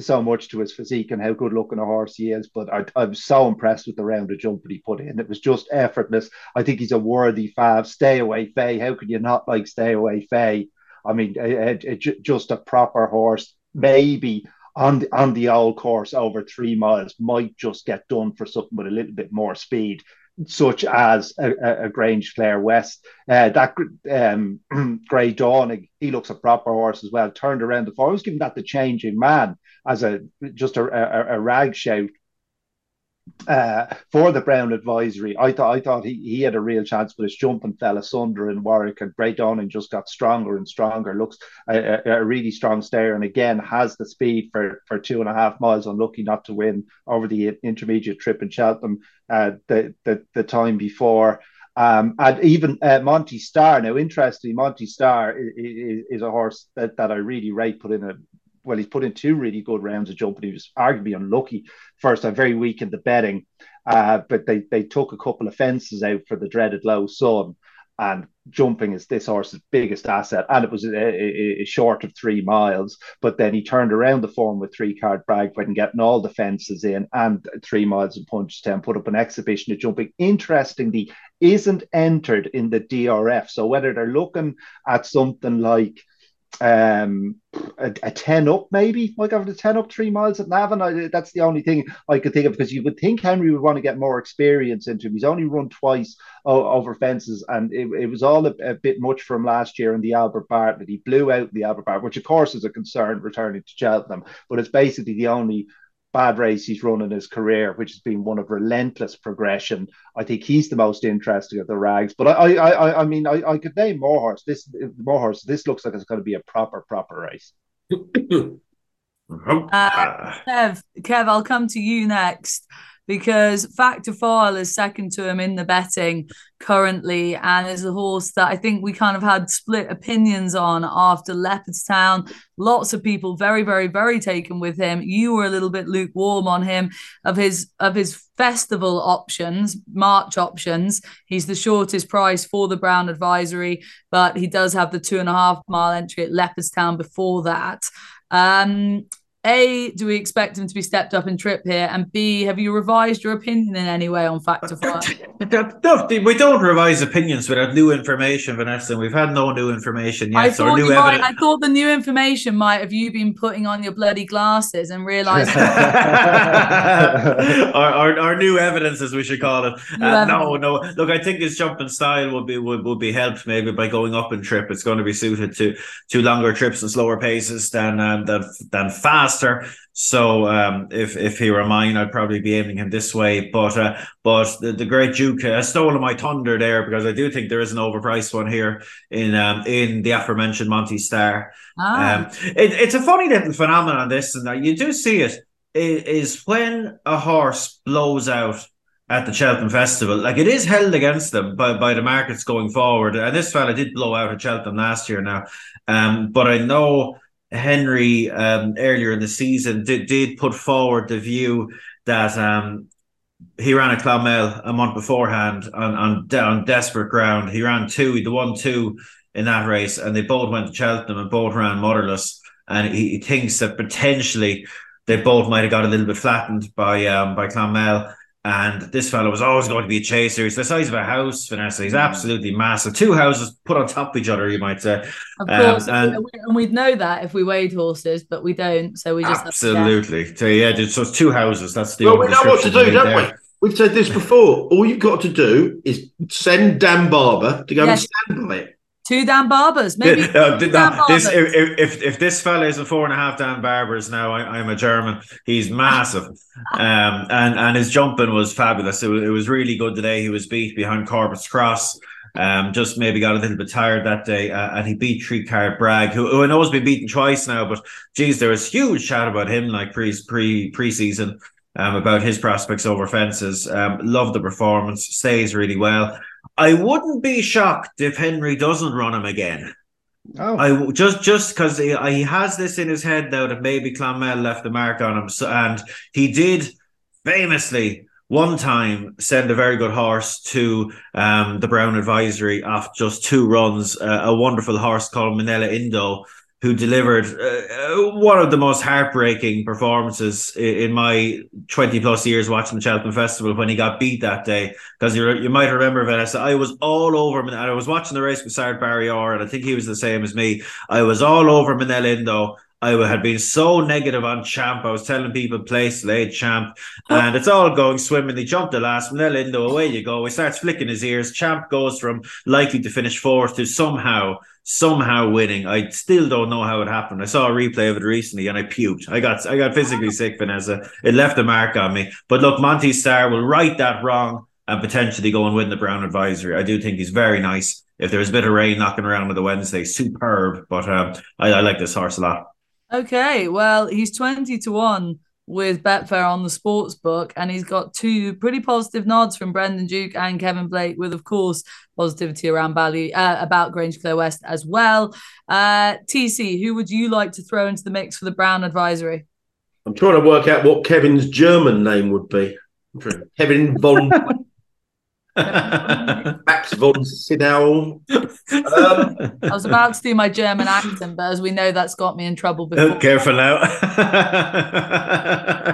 so much to his physique and how good looking a horse he is. But I, I'm so impressed with the round of jump that he put in. It was just effortless. I think he's a worthy five. Stay away, Fay. How could you not like stay away, Fay? I mean, a, a, just a proper horse, maybe on the, on the old course over three miles might just get done for something with a little bit more speed, such as a, a Grangeclare West. Uh, that um, [CLEARS THROAT] Grey Dawning, he looks a proper horse as well. Turned around the form. I was giving that the changing man as a just a, a, a rag shout uh, for the Brown advisory. I thought I thought he, he had a real chance, but his jumping fell asunder in Warwick, and Grey Dawning just got stronger and stronger. Looks a, a, a, really strong stayer, and again has the speed for for two and a half miles. Unlucky not to win over the intermediate trip in Cheltenham uh, the, the the time before. Um, and even uh, Monty Star. Now, interestingly, Monty Star is, is, is, a horse that, that I really rate. Put in a well, he's put in two really good rounds of jumping. He was arguably unlucky first. I'm very weak in the betting, uh, but they they took a couple of fences out for the dreaded low sun, and jumping is this horse's biggest asset. And it was a, a, a short of three miles, but then he turned around the form with three card Bragford and getting all the fences in and three miles in Punchestown, put up an exhibition of jumping. Interestingly, isn't entered in the DRF. So whether they're looking at something like um, a, a, 10 up, maybe. like the 10 up three miles at Navan. I, that's the only thing I could think of because you would think Henry would want to get more experience into him. He's only run twice over fences, and it, it was all a, a, bit much from last year in the Albert Bartlett. He blew out the Albert Bartlett, which of course is a concern returning to Cheltenham, but it's basically the only bad race he's run in his career, which has been one of relentless progression. I think he's the most interesting of the rags. But I, I, I, I mean, I, I could name more horse. This more horse. This looks like it's going to be a proper, proper race. [COUGHS] uh, Kev, Kev, I'll come to you next because Fact To File is second to him in the betting currently and is a horse that I think we kind of had split opinions on after Leopardstown. Lots of people very, very, very taken with him. You were a little bit lukewarm on him of his of his festival options, March options. He's the shortest price for the Brown Advisory, but he does have the two and a half mile entry at Leopardstown before that. Um, a, do we expect him to be stepped up in trip here? And B, have you revised your opinion in any way on Factor [LAUGHS] Five? no, we don't revise opinions without new information, Vanessa. We've had no new information yet. I, so thought, might, I thought the new information might have you been putting on your bloody glasses and realizing [LAUGHS] our, our, our, new evidence, as we should call it. Uh, no, no. Look, I think his jumping style will be would, would be helped maybe by going up in trip. It's going to be suited to to longer trips and slower paces than um, than than fast faster. So um, if if he were mine, I'd probably be aiming him this way. But uh, but the, the great Duke uh, stolen my thunder there because I do think there is an overpriced one here in um, in the aforementioned Monty Star. Ah. Um, it, it's a funny little phenomenon. This and that you do see it is when a horse blows out at the Cheltenham Festival. Like it is held against them by, by the markets going forward. And this fella did blow out at Cheltenham last year now. Um, but I know Henry um, earlier in the season did, did put forward the view that um, he ran a Clonmel a month beforehand on, on on desperate ground. He ran two, he won two in that race, and they both went to Cheltenham and both ran motherless. And he, he thinks that potentially they both might have got a little bit flattened by um, by Clonmel. And this fellow was always going to be a chaser. He's the size of a house, Vanessa. He's mm. absolutely massive. Two houses put on top of each other, you might say. Of course, um, and, and, we'd know that if we weighed horses, but we don't. So we just absolutely. So yeah, so it's two houses. That's the. Well, we know what to do, don't there. we? We've said this before. All you've got to do is send Dan Barber to go yes. and stand by it. Two Dan Barbers, [LAUGHS] maybe. Uh, Dan this, if, if, if this fella is a four and a half Dan Barbers now, I, am a German. He's massive, um, and and his jumping was fabulous. It was, it was really good today. He was beat behind Corbett's Cross. Um, just maybe got a little bit tired that day, uh, and he beat Three Card Brag, who, who I know has been beaten twice now. But geez, there was huge chat about him like pre pre preseason. Um, about his prospects over fences. Um, love the performance, stays really well. I wouldn't be shocked if Henry doesn't run him again. Oh. I just just because he, he has this in his head now that maybe Clonmel left the mark on him, so, and he did famously one time send a very good horse to um, the Brown Advisory after just two runs. Uh, a wonderful horse called Minella Indo, who delivered uh, one of the most heartbreaking performances in, my 20 plus years watching the Cheltenham Festival when he got beat that day. Because you, you might remember, Vanessa, I was all over him. And I was watching the race with Sard Barrier, and I think he was the same as me. I was all over Minella Indo. I had been so negative on Champ. I was telling people place laid Champ, and it's all going swimmingly. Jumped the last Minella Indo, away you go. He starts flicking his ears. Champ goes from likely to finish fourth to somehow somehow winning. I still don't know how it happened. I saw a replay of it recently and I puked. I got I got physically sick, Vanessa. It left a mark on me. But look, Monty Star will right that wrong and potentially go and win the Brown Advisory. I do think he's very nice. If there was a bit of rain knocking around on the Wednesday, superb. But um, I, I like this horse a lot. Okay, well, he's 20 to 1 with Betfair on the sports book, and he's got two pretty positive nods from Brendan Duke and Kevin Blake, with of course positivity around Bally uh, about Grangeclare West as well. Uh, TC, who would you like to throw into the mix for the Brown Advisory? I'm trying to work out what Kevin's German name would be. [LAUGHS] Kevin von [LAUGHS] Max von Sydow. Um, I was about to do my German accent, but as we know, that's got me in trouble before. Oh, careful now. [LAUGHS]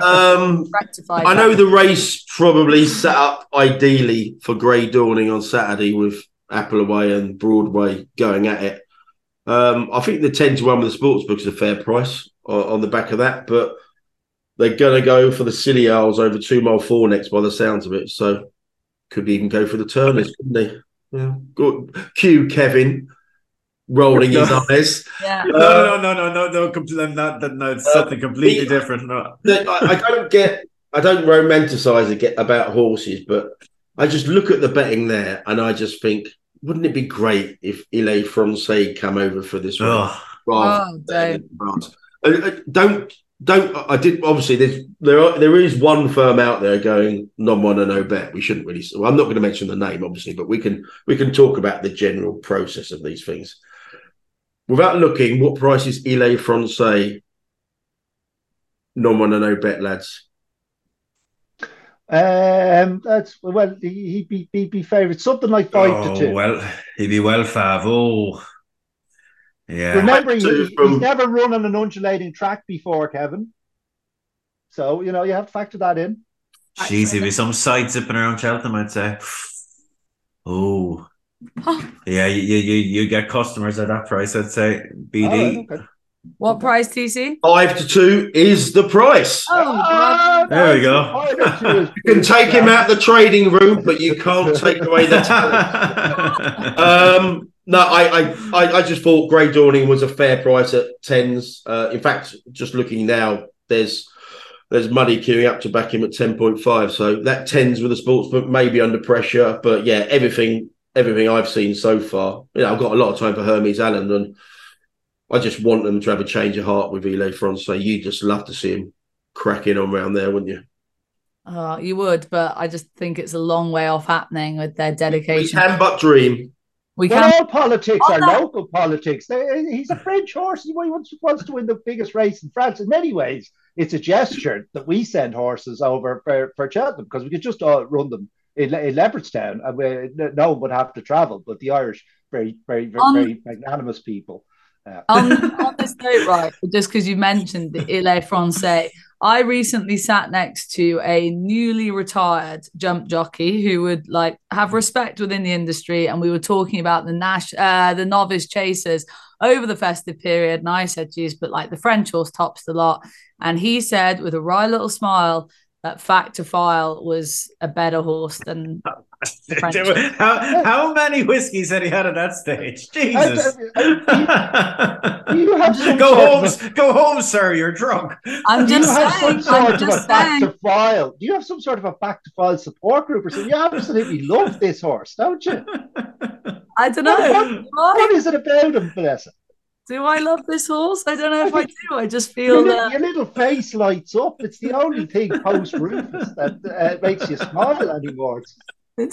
um, I know the race probably set up ideally for Grey Dawning on Saturday with Appleway and Broadway going at it. Um, I think the ten to one with the sports book is a fair price on, on the back of that, but they're going to go for the Scilly Isles over two mile four next by the sounds of it. So could even go for the Turners, couldn't they? Yeah. Good. Cue Kevin rolling his eyes. Yeah. No, no, no, no, no, no, compl- not, that- no, it's something completely the- different. No. No, I, I don't get, I don't romanticize it get about horses, but I just look at the betting there and I just think, wouldn't it be great if Il Est Francais come over for this one? Oh, rather Oh, than in Uh, uh, don't, don't. I did obviously. There's there are there is one firm out there going non one and no bet. We shouldn't really. Well, I'm not going to mention the name, obviously, but we can we can talk about the general process of these things. Without looking, what price is Il Est Francais non one and no bet, lads? Um, that's well, he- he'd be he'd be favourite something like five oh, to two. well, he'd be well fav. Oh, yeah. Remember, Five to he, two he's never run on an undulating track before, Kevin. So you know you have to factor that in. Jeez, he'd be some side zipping around Cheltenham, I'd say. Oh, yeah, you, you you you get customers at that price, I'd say. BD. All right, okay. What price, TC? Five to two is the price. Oh, God. Ah, There we go. five to two is You can take him out the trading room, but you can't take away the [LAUGHS] talent. Um, no, I, I, I, just thought Grey Dawning was a fair price at tens. Uh, in fact, just looking now, there's there's money queuing up to back him at ten point five. So that tens with the sportsbook may be under pressure, but yeah, everything everything I've seen so far, you know, I've got a lot of time for Hermes Allen, and I just want them to have a change of heart with Il Est Francais. you'd just love to see him cracking on round there, wouldn't you? Oh, you would, but I just think it's a long way off happening with their We dedication. can but dream. We Well, can. all politics are no. local politics. He's a French horse. He wants, wants to win the biggest race in France. In many ways, it's a gesture that we send horses over for, for Cheltenham because we could just uh, run them in, in Leopardstown and we, no one would have to travel. But the Irish, very, very, very, Um, very magnanimous people. Uh, on, [LAUGHS] on this note, right, just because you mentioned the Il Est Francais, I recently sat next to a newly retired jump jockey who would like have respect within the industry, and we were talking about the Nash, uh, the novice chasers over the festive period, and I said, "Geez, but like the French horse tops the lot," and he said with a wry little smile that Fact to File was a better horse than [LAUGHS] French. how, how many whiskeys had he had at that stage? Jesus. do you have some go home, of go home, sir. You're drunk. I'm do you just have saying. some sort I'm of a just back saying. to file? Do you have some sort of a back to file support group or something? You absolutely love this horse, don't you? I don't know. What- What I, is it about him, Vanessa? Do I love this horse? I don't know if I do. I just feel li- that. your little face lights up. It's the only thing post Rufus that uh, makes you smile anymore. [LAUGHS]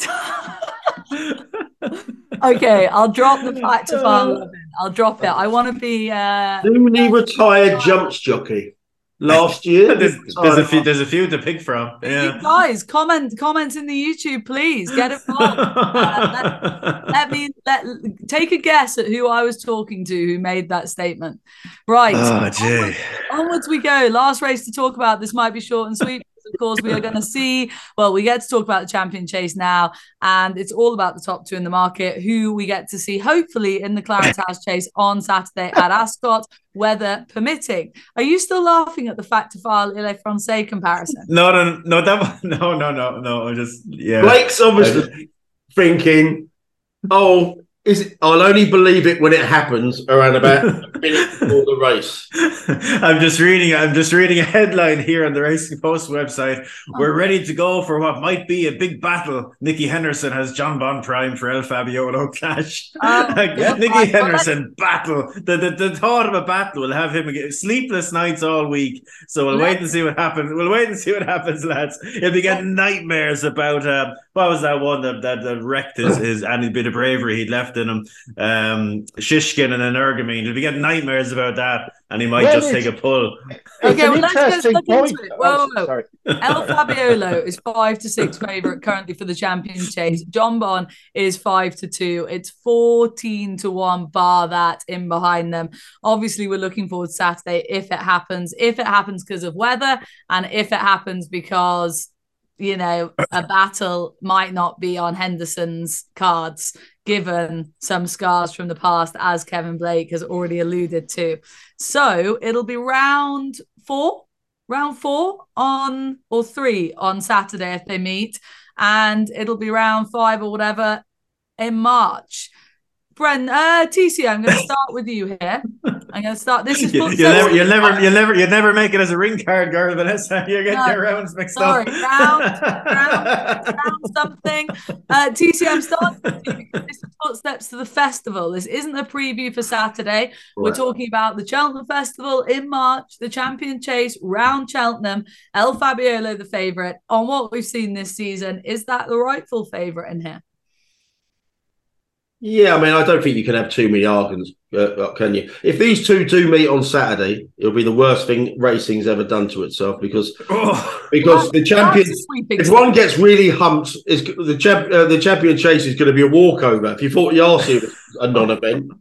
Okay, I'll drop the fact to file. Robin. I'll drop it. I want to be. Uh, Newly retired jumps jockey last [LAUGHS] year. there's, there's a few. There's a few to pick from. You Yeah. guys, comment comments in the YouTube, please. Get it involved. [LAUGHS] Uh, let me let take a guess at who I was talking to who made that statement. Right. oh, gee. onwards we go. Last race to talk about. This might be short and sweet. Because Of course, we are going to see. Well, we get to talk about the champion chase now, and it's all about the top two in the market, who we get to see hopefully in the Clarence House chase on Saturday at Ascot, weather permitting. Are you still laughing at the fact to file Il Est Francais comparison? No, no, no, that one, [LAUGHS] no, no, no, no. I'm just yeah. Blake's obviously thinking, "Oh, is it? I'll only believe it when it happens around about a [LAUGHS] minute before the race." I'm just reading. I'm just reading a headline here on the Racing Post website. We're ready to go for what might be a big battle. Nicky Henderson has Jonbon Prime for El Fabiolo clash. Oh, [LAUGHS] yeah. Nicky Well, Henderson battle. The, the the thought of a battle will have him get sleepless nights all week. So we'll wait and see what happens. We'll wait and see what happens, lads. He'll be getting nightmares about um, what was that one that that, that wrecked his, his any bit of bravery he'd left in him. Um, Shishkin and Energumene. He'll be getting nightmares about that, and he might Well, just take a pull. Okay, an well, let's just interesting look into it. Whoa, whoa. sorry. El [LAUGHS] Fabiolo is five to six favorite currently for the champion chase. Jonbon is five to two. It's 14 to one, bar that in behind them. Obviously, we're looking forward to Saturday if it happens. If it happens because of weather, and if it happens because you know, a [COUGHS] battle might not be on Henderson's cards, given some scars from the past, as Kevin Blake has already alluded to. So it'll be round four, round four on or three on Saturday if they meet, and it'll be round five or whatever in March. Bren, uh, TC, I'm going to start with you here. I'm going to start. This is you, will never, you'll never, you'll never, you'll never make it as a ring card girl, Vanessa. [LAUGHS] You get No, your rounds mixed sorry, up. round, round, round [LAUGHS] something. Uh, TC, I'm starting you because this is footsteps to the festival. This isn't a preview for Saturday. We're talking about the Cheltenham Festival in March, the Champion Chase round Cheltenham. El Fabiolo, the favourite. On what we've seen this season, is that the rightful favourite in here? Yeah, I mean, I don't think you can have too many arguments, uh, can you? If these two do meet on Saturday, it'll be the worst thing racing's ever done to itself because Oh, because the champion. That's a sweeping If one gets really humped, is the champ, uh, the champion chase is going to be a walkover. If you thought Yasi was a non-event,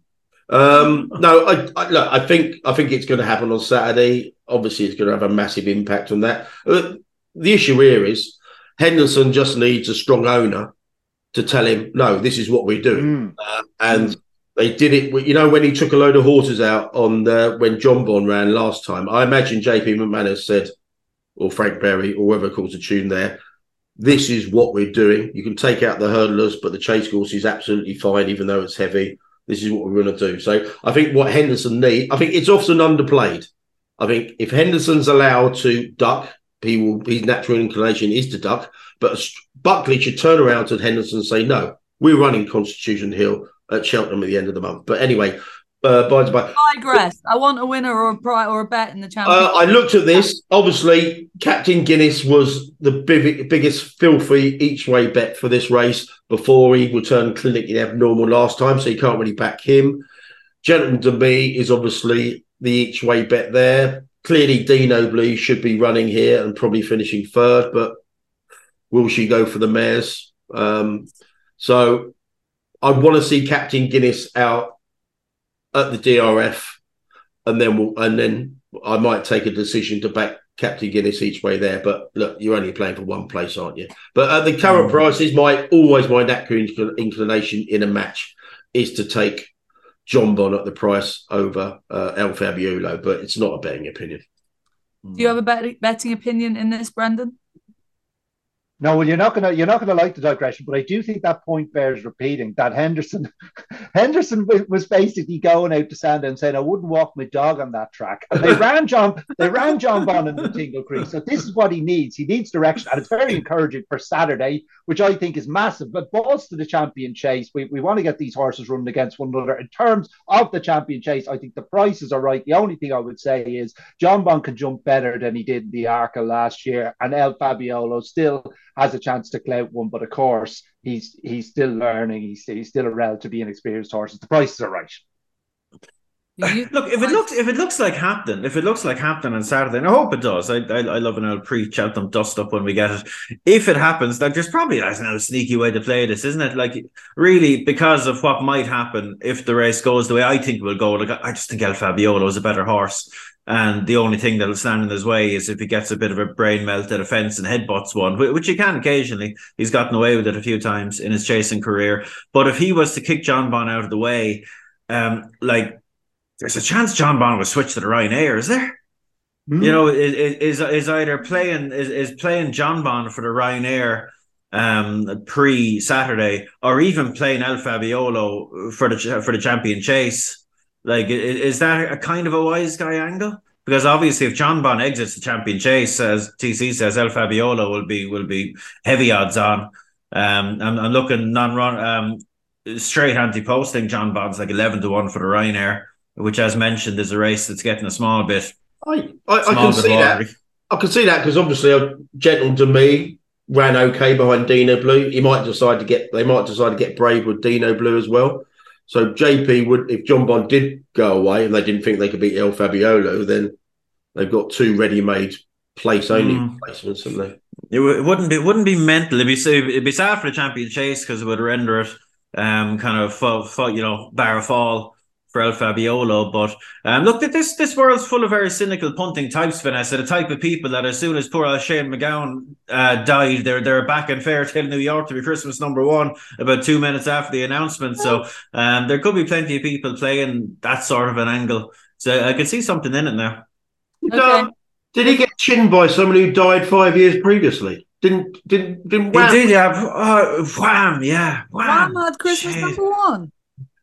um, no, I, I, look, I think I think it's going to happen on Saturday. Obviously, it's going to have a massive impact on that. Uh, the issue here is Henderson just needs a strong owner to tell him, no, this is what we're doing. Mm. Uh, and they did it. You know, when he took a load of horses out on the, when Jonbon ran last time, I imagine JP McManus said, or Frank Berry, or whoever calls the tune there, this is what we're doing. You can take out the hurdlers, but the chase course is absolutely fine, even though it's heavy. This is what we're going to do. So I think what Henderson need, I think it's often underplayed. I think if Henderson's allowed to duck, he will. His natural inclination is to duck. But Buckley should turn around to Henderson and say, "No, we're running Constitution Hill at Cheltenham at the end of the month." But anyway, uh, by the by, I digress. I want a winner or a pri- or a bet in the Champion. uh, I looked at this. Obviously, Captain Guinness was the big, biggest filthy each way bet for this race before he returned clinically abnormal last time, so you can't really back him. Gentleman De Mee is obviously the each way bet there. Clearly, Dinoblue should be running here and probably finishing third, but will she go for the mares? Um, so I want to see Captain Guinness out at the DRF, and then we'll, and then I might take a decision to back Captain Guinness each way there. But look, you're only playing for one place, aren't you? But at the current Mm. prices, my always my natural inclination in a match is to take Jonbon at the price over uh, El Fabiolo, but it's not a betting opinion. Do you have a bet- betting opinion in this, Brendan? No, well, you're not gonna you're not gonna like the digression, but I do think that point bears repeating. That Henderson, [LAUGHS] Henderson was basically going out to Sandown and saying, "I wouldn't walk my dog on that track." And they ran John, they ran Jonbon in the Tingle Creek. So this is what he needs. He needs direction, and it's very encouraging for Saturday, which I think is massive. But balls to the champion chase. We, we want to get these horses running against one another. In terms of the champion chase, I think the prices are right. The only thing I would say is Jonbon can jump better than he did in the Arkle last year, and El Fabiolo still has a chance to clout one, but of course he's he's still learning. He's he's still a relatively inexperienced horse. The prices are right. You- Look, if it looks if it looks like Hampton, if it looks like Hampton on Saturday, and I hope it does. I I, I love an old pre Cheltenham dust up when we get it. If it happens, like there's probably like, a sneaky way to play this, isn't it? Like really because of what might happen if the race goes the way I think it will go. Like I just think El Fabiolo is a better horse. And the only thing that'll stand in his way is if he gets a bit of a brain melt at a fence and headbutts one, which he can occasionally. He's gotten away with it a few times in his chasing career. But if he was to kick Jonbon out of the way, um, like there's a chance Jonbon would switch to the Ryanair, is there? You know, is is is either playing is, is playing Jonbon for the Ryanair um pre Saturday or even playing El Fabiolo for the for the champion chase. Like, is that a kind of a wise guy angle? Because obviously, if Jonbon exits the champion chase, as TC says, El Fabiolo will be will be heavy odds on. Um, I'm, I'm looking non run um straight anti posting. Jonbon's like eleven to one for the Ryanair, which, as mentioned, is a race that's getting a small bit I I, I can see that. I can see that because obviously a gentle to me ran okay behind Dinoblue. He might decide to get they might decide to get brave with Dinoblue as well. So JP would if Jonbon did go away and they didn't think they could beat El Fabiolo, then they've got two ready-made place only Mm. placements, haven't they? It, w- it wouldn't be it wouldn't be mental. It'd be it'd be sad for the champion chase because it would render it um kind of fall, fall, you know bar a fall for El Fabiolo. But um, look, this this world's full of very cynical punting types, Vanessa. The type of people that as soon as poor Shane MacGowan uh, died, they're they're back in Fairytale, New York, to be Christmas number one about two minutes after the announcement. So um, there could be plenty of people playing that sort of an angle. So I could see something in it now. Did, okay. um, did he get chinned by somebody who died five years previously? Didn't didn't didn't wham. He did, yeah. Uh, wham, yeah. Wham, wham had Christmas Shit. number one.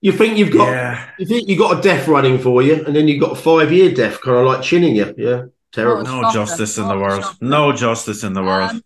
You think you've got yeah. you think you got a death running for you, and then you've got a five year death kind of like chinning you. Yeah. Terrible. No justice in the world. No justice in the world. Um,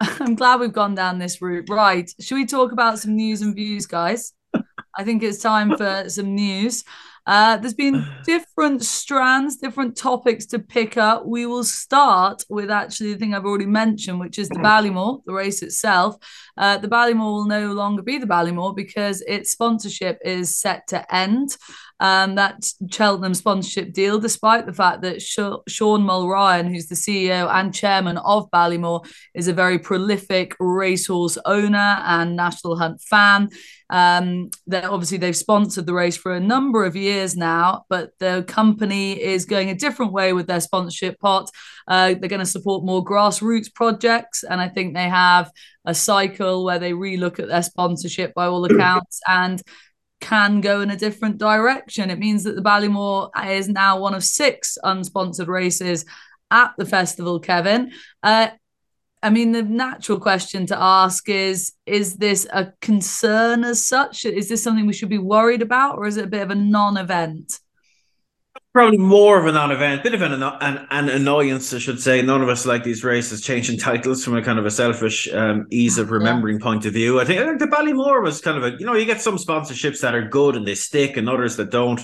[LAUGHS] I'm glad we've gone down this route. Right. Should we talk about some news and views, guys? [LAUGHS] I think it's time for some news. Uh, there's been [SIGHS] different strands, different topics to pick up. We will start with actually the thing I've already mentioned, which is the [CLEARS THROAT] Ballymore, the race itself. Uh, the Ballymore will no longer be the Ballymore because its sponsorship is set to end. Um, that Cheltenham sponsorship deal, despite the fact that Sh- Sean Mulryan, who's the CEO and chairman of Ballymore, is a very prolific racehorse owner and National Hunt fan. Um, that obviously they've sponsored the race for a number of years now, but the company is going a different way with their sponsorship pot. Uh, they're going to support more grassroots projects, and I think they have a cycle where they relook at their sponsorship by all accounts and can go in a different direction. It means that the Ballymore is now one of six unsponsored races at the festival, Kevin. Uh, I mean, the natural question to ask is Is this a concern as such? Is this something we should be worried about, or is it a bit of a non event? Probably more of a non-event, bit of an, an, an annoyance, I should say. None of us like these races changing titles from a kind of a selfish um, ease of remembering yeah. point of view. I think I think the Ballymore was kind of a you know you get some sponsorships that are good and they stick, and others that don't.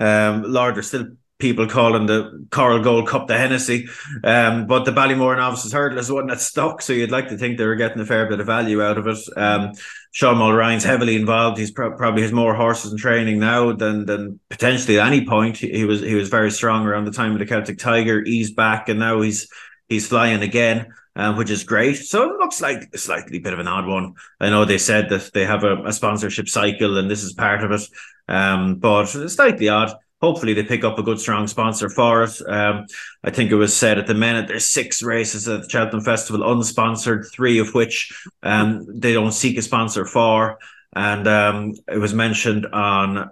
Um, Lord, there's still people calling the Coral Gold Cup the Hennessy, um, but the Ballymore Novices Hurdle is one that stuck, so you'd like to think they were getting a fair bit of value out of it. Um, Sean Mulryan's heavily involved. He's pro- probably has more horses in training now than than potentially at any point. He, was he was very strong around the time of the Celtic Tiger. He's back, and now he's he's flying again. Um, which is great. So it looks like a slightly bit of an odd one. I know they said that they have a, a sponsorship cycle and this is part of it, um, but it's slightly odd hopefully they pick up a good strong sponsor for it. Um, I think it was said at the minute there's six races at the Cheltenham Festival unsponsored, three of which um, they don't seek a sponsor for. And um, it was mentioned on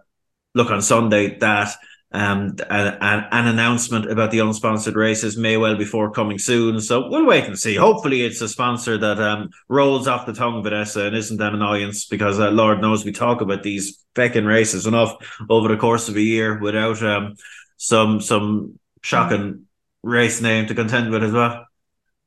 Luck on Sunday that um, an, an announcement about the unsponsored races may well be forthcoming soon. So we'll wait and see. Hopefully, it's a sponsor that um, rolls off the tongue, Vanessa, and isn't an annoyance because uh, Lord knows we talk about these feckin' races enough over the course of a year without um, some some shocking race name to contend with as well.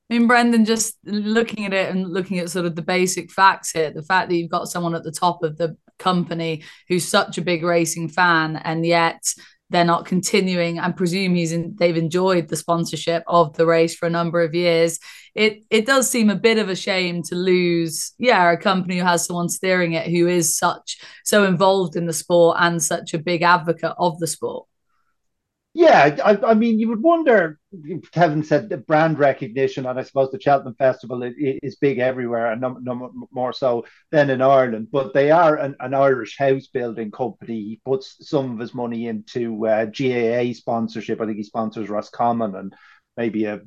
I mean, Brendan, just looking at it and looking at sort of the basic facts here, the fact that you've got someone at the top of the company who's such a big racing fan, and yet they're not continuing. I presume he's in, they've enjoyed the sponsorship of the race for a number of years. It it does seem a bit of a shame to lose, yeah, a company who has someone steering it who is such so involved in the sport and such a big advocate of the sport. Yeah, I, I, mean, you would wonder. Kevin said the brand recognition, and I suppose the Cheltenham Festival is, is big everywhere, and no, no, more so than in Ireland. But they are an, an, Irish house building company. He puts some of his money into uh, GAA sponsorship. I think he sponsors Roscommon and maybe a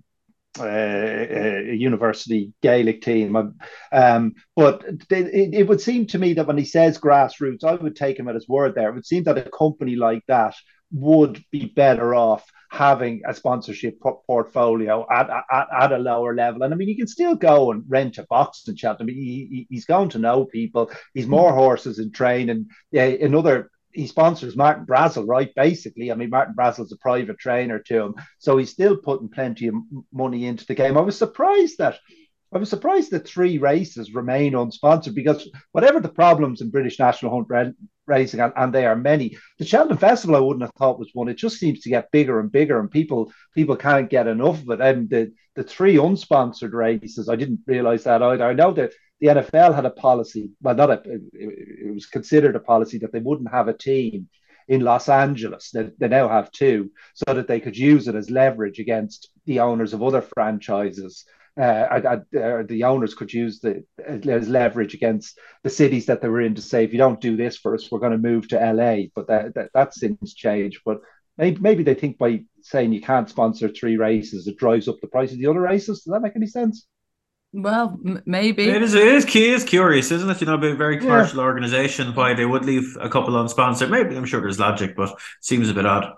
a, a university Gaelic team. Um, but it, it, would seem to me that when he says grassroots, I would take him at his word there. It would seem that a company like that would be better off having a sponsorship portfolio at, at, at a lower level. And I mean, you can still go and rent a box in Cheltenham. He, he, he's going to know people. He's more mm-hmm. horses in training. Yeah, another he sponsors Martin Brassil, right? Basically, I mean, Martin Brassil's a private trainer to him, so he's still putting plenty of money into the game. I was surprised that I was surprised that three races remain unsponsored because whatever the problems in British National Hunt racing, and, and they are many, the Cheltenham Festival I wouldn't have thought was one. It just seems to get bigger and bigger, and people people can't get enough of it. And the the three unsponsored races, I didn't realize that either. I know that the NFL had a policy, well, not a, it, it was considered a policy that they wouldn't have a team in Los Angeles. They, they now have two, so that they could use it as leverage against the owners of other franchises uh, the owners could use the as leverage against the cities that they were in to say, if you don't do this for us, we're going to move to LA. But that, that that's since changed. But maybe, maybe they think by saying you can't sponsor three races, it drives up the price of the other races. Does that make any sense? Well, m- maybe it is. It is key. It's curious, isn't it? You know, a very commercial yeah. organization. Why they would leave a couple unsponsored? Maybe I'm sure there's logic, but seems a bit odd.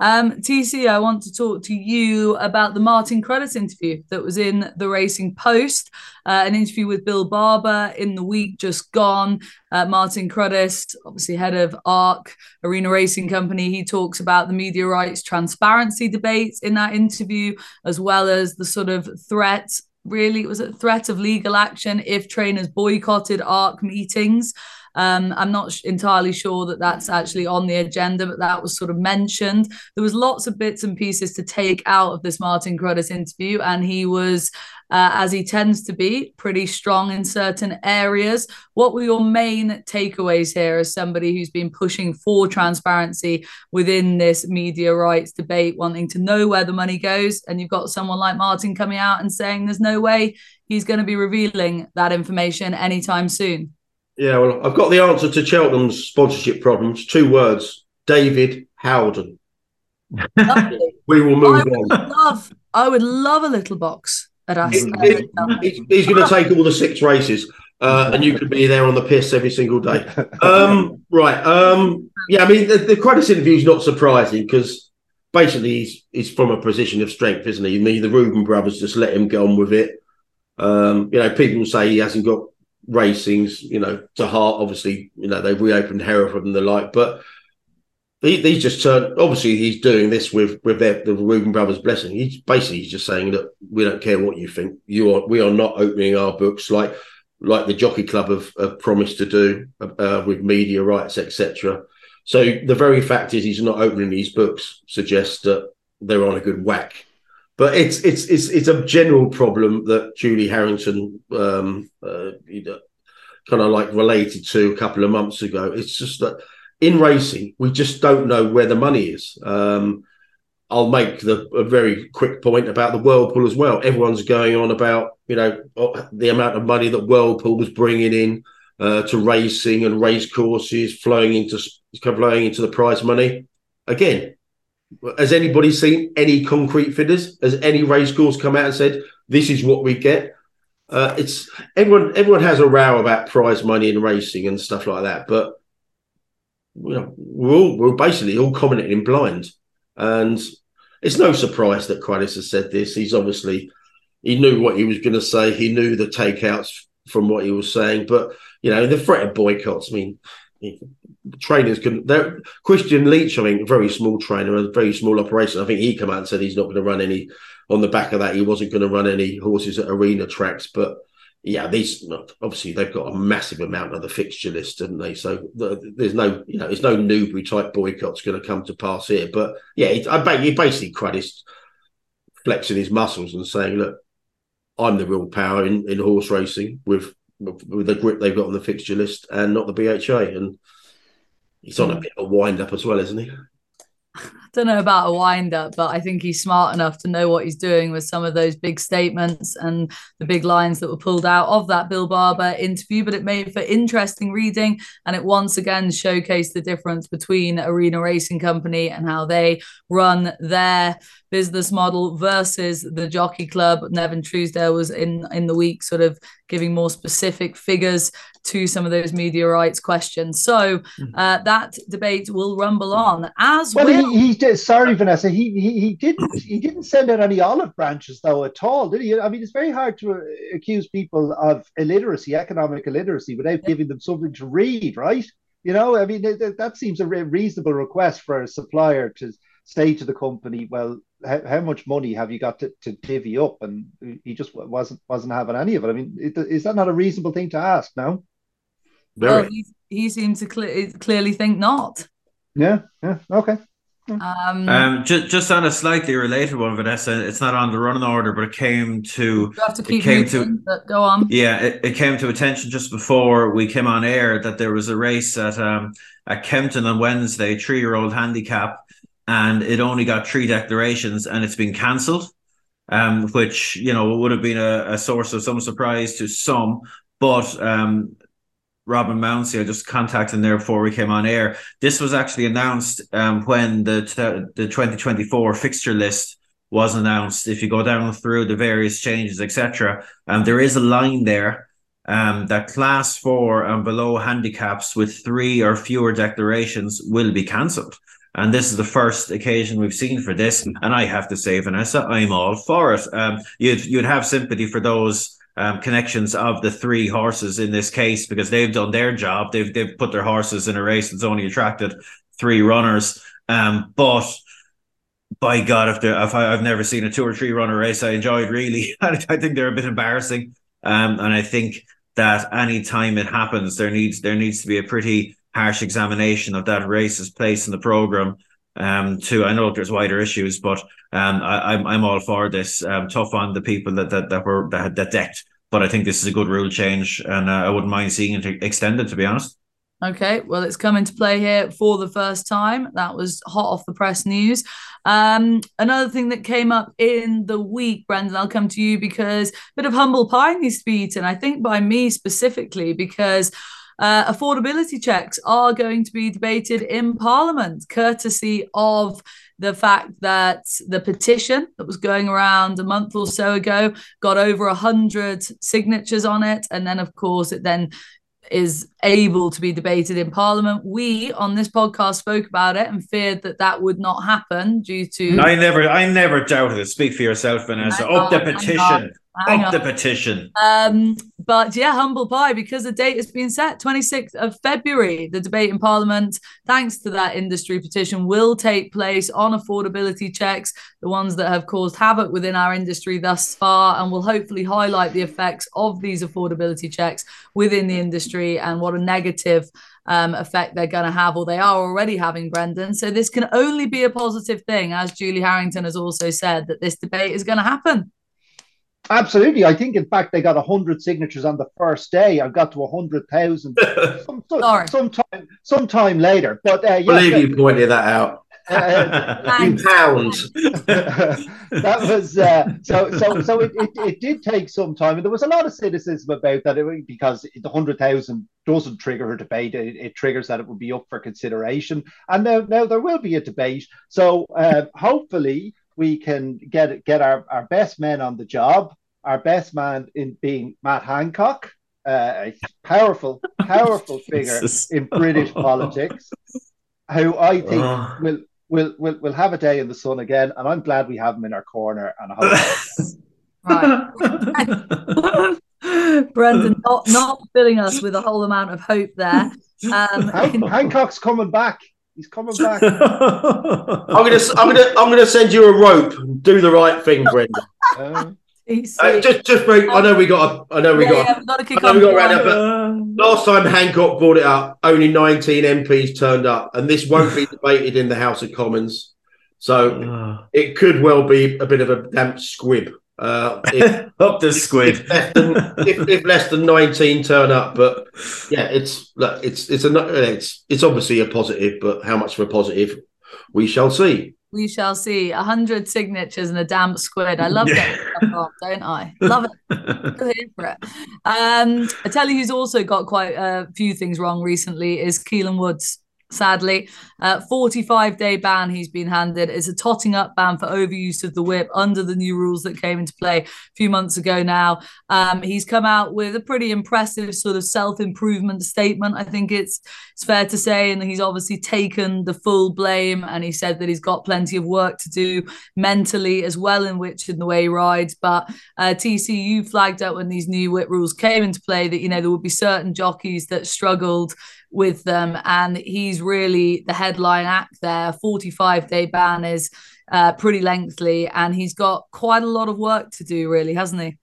Um, TC, I want to talk to you about the Martin Cruddace interview that was in the Racing Post, uh, an interview with Bill Barber in the week just gone. Uh, Martin Cruddace, obviously head of ARC Arena Racing Company, he talks about the media rights transparency debates in that interview, as well as the sort of threat really it was it threat of legal action if trainers boycotted ARC meetings. Um, I'm not entirely sure that that's actually on the agenda, but that was sort of mentioned. There was lots of bits and pieces to take out of this Martin Cruddace interview, and he was, uh, as he tends to be, pretty strong in certain areas. What were your main takeaways here as somebody who's been pushing for transparency within this media rights debate, wanting to know where the money goes? And you've got someone like Martin coming out and saying there's no way he's going to be revealing that information anytime soon. Yeah, well, I've got the answer to Cheltenham's sponsorship problems. Two words: David Howden. [LAUGHS] we will move I on. Love, I would love a little box at Aston. He, he's going to take all the six races, uh, and you could be there on the piss every single day. Um, right? Um, yeah, I mean, the, the Cruddace interview is not surprising because basically he's he's from a position of strength, isn't he? I mean, the Reuben brothers just let him get on with it. Um, you know, people say he hasn't got racings, you know, to heart. Obviously, you know, they've reopened Hereford and the like, but he, he's just turned. Obviously, he's doing this with with their, the Reuben brothers' blessing. He's basically he's just saying that we don't care what you think. You are we are not opening our books like like the Jockey Club have, have promised to do uh, with media rights, etc. So the very fact is he's not opening these books suggests that they're on a good whack. But it's it's it's it's a general problem that Julie Harrington um, uh, kind of like related to a couple of months ago. It's just that in racing we just don't know where the money is. Um, I'll make the a very quick point about the Whirlpool as well. Everyone's going on about you know the amount of money that Whirlpool was bringing in uh, to racing and race courses, flowing into flowing into the prize money. Again, has anybody seen any concrete figures? Has any race course come out and said this is what we get? Uh, it's everyone. Everyone has a row about prize money in racing and stuff like that, but you know, we're all we're basically all commenting in blind, and it's no surprise that Cruddace has said this. He's obviously he knew what he was going to say. He knew the takeouts from what he was saying, but you know the threat of boycotts. I mean, trainers can. Christian Leach, I mean, very small trainer, a very small operation. I think he came out and said he's not going to run any. On the back of that, he wasn't going to run any horses at arena tracks. But yeah, these obviously they've got a massive amount of the fixture list, haven't they? So the, there's no, you know, there's no Newbury type boycotts going to come to pass here. But yeah, it, I bet he basically credits flexing his muscles and saying, "Look, I'm the real power in, in horse racing with with the grip they've got on the fixture list, and not the BHA." And He's on a bit of a wind up as well, isn't he? I don't know about a wind up, but I think he's smart enough to know what he's doing with some of those big statements and the big lines that were pulled out of that Bill Barber interview. But it made for interesting reading, and it once again showcased the difference between Arena Racing Company and how they run their business model versus the Jockey Club. Nevin Truesdale was in in the week, sort of giving more specific figures to some of those media rights questions. So hmm. uh, that debate will rumble on as well. well. He, he, did. Sorry, Vanessa. He, he he didn't he didn't send out any olive branches though at all, did he? I mean, it's very hard to accuse people of illiteracy, economic illiteracy, without giving them something to read, right? You know, I mean, that, that seems a reasonable request for a supplier to say to the company, well, how, how much money have you got to, to divvy up? And he just wasn't wasn't having any of it. I mean, is that not a reasonable thing to ask now? Very. Well, he, he seemed to cl- clearly think not. Yeah, yeah, okay. Um, um, just, just on a slightly related one, Vanessa. It's not on the running order, but it came to. You have to keep came to, go on. Yeah, it, it, came to attention just before we came on air that there was a race at um at Kempton on Wednesday, three year old handicap, and it only got three declarations, and it's been cancelled. um, which you know would have been a, a source of some surprise to some. But um, Robin Mounsey, I just contacted him there before we came on air. This was actually announced um, when the the 2024 fixture list was announced. If you go down through the various changes, etc., um, there is a line there um, that class four and below handicaps with three or fewer declarations will be cancelled. And this is the first occasion we've seen for this. And I have to say, Vanessa, I'm all for it. Um, you'd you'd have sympathy for those um, connections of the three horses in this case because they've done their job. They've they've put their horses in a race that's only attracted three runners. Um, but by God, if, if I, have never seen a two or three runner race I enjoyed really, [LAUGHS] I think they're a bit embarrassing. Um, and I think that any time it happens, there needs there needs to be a pretty harsh examination of that race's place in the program. Um, to I know there's wider issues, but um, I, am I'm, I'm all for this. Um, tough on the people that that, that were that, had that decked, but I think this is a good rule change, and uh, I wouldn't mind seeing it extended. To be honest. Okay, well, it's come into play here for the first time. That was hot off the press news. Um, another thing that came up in the week, Brendan, I'll come to you because a bit of humble pie needs to be eaten. I think by me specifically because. Uh, affordability checks are going to be debated in Parliament, courtesy of the fact that the petition that was going around a month or so ago got over 100 signatures on it. And then, of course, it then is able to be debated in Parliament. We on this podcast spoke about it and feared that that would not happen due to. I never, I never doubted it. Speak for yourself, Vanessa. Up the petition. The petition. Um, but yeah, humble pie because the date has been set 26th of February. The debate in Parliament, thanks to that industry petition, will take place on affordability checks, the ones that have caused havoc within our industry thus far, and will hopefully highlight the effects of these affordability checks within the industry and what a negative um, effect they're going to have, or they are already having, Brendan. So this can only be a positive thing, as Julie Harrington has also said, that this debate is going to happen. Absolutely. I think, in fact, they got 100 signatures on the first day. I got to 100,000 [LAUGHS] some, some, sometime, sometime later. But uh, yeah, believe you pointed that out. Uh, [LAUGHS] in pounds. [LAUGHS] that was uh, so. So, so it, it, it, did take some time, and there was a lot of cynicism about that it, because the hundred thousand doesn't trigger a debate. It, it, triggers that it will be up for consideration, and now now there will be a debate. So, uh, hopefully, we can get get our, our best men on the job our best man in being Matt Hancock, uh, a powerful, [LAUGHS] powerful figure in [LAUGHS] British politics, who I think uh. will will will will have a day in the sun again, and I'm glad we have him in our corner. And right. [LAUGHS] Brendan, not not filling us with a whole amount of hope there. Um, Hancock's coming back. He's coming back. I'm gonna, I'm gonna, I'm gonna send you a rope. Do the right thing, Brendan. Uh, uh, just, just break. I know we got. A, I know we yeah, got. Yeah, got to kick I know we got around but last time Hancock brought it up, only 19 MPs turned up, and this won't be [LAUGHS] debated in the House of Commons, so uh. it could well be a bit of a damp squib. Uh, if, [LAUGHS] up the squid. If less, than, if, if less, than, 19 turn up, but yeah, it's look, it's it's a it's it's obviously a positive, but how much of a positive we shall see. We shall see. A hundred signatures and a damp squid. I love yeah. that, don't I? Love it. [LAUGHS] Go here for it. Um, I tell you, who's also got quite a few things wrong recently is Kielan Woods sadly. Uh, 45 day ban he's been handed. It's a totting up ban for overuse of the whip under the new rules that came into play a few months ago now. Um, he's come out with a pretty impressive sort of self improvement statement. I think it's, it's fair to say. And he's obviously taken the full blame and he said that he's got plenty of work to do mentally as well in which in the way he rides. But uh, TCU flagged up when these new whip rules came into play that, you know, there would be certain jockeys that struggled with them. And he's really the headline act there. 45 day ban is uh, pretty lengthy, and he's got quite a lot of work to do, really, hasn't he?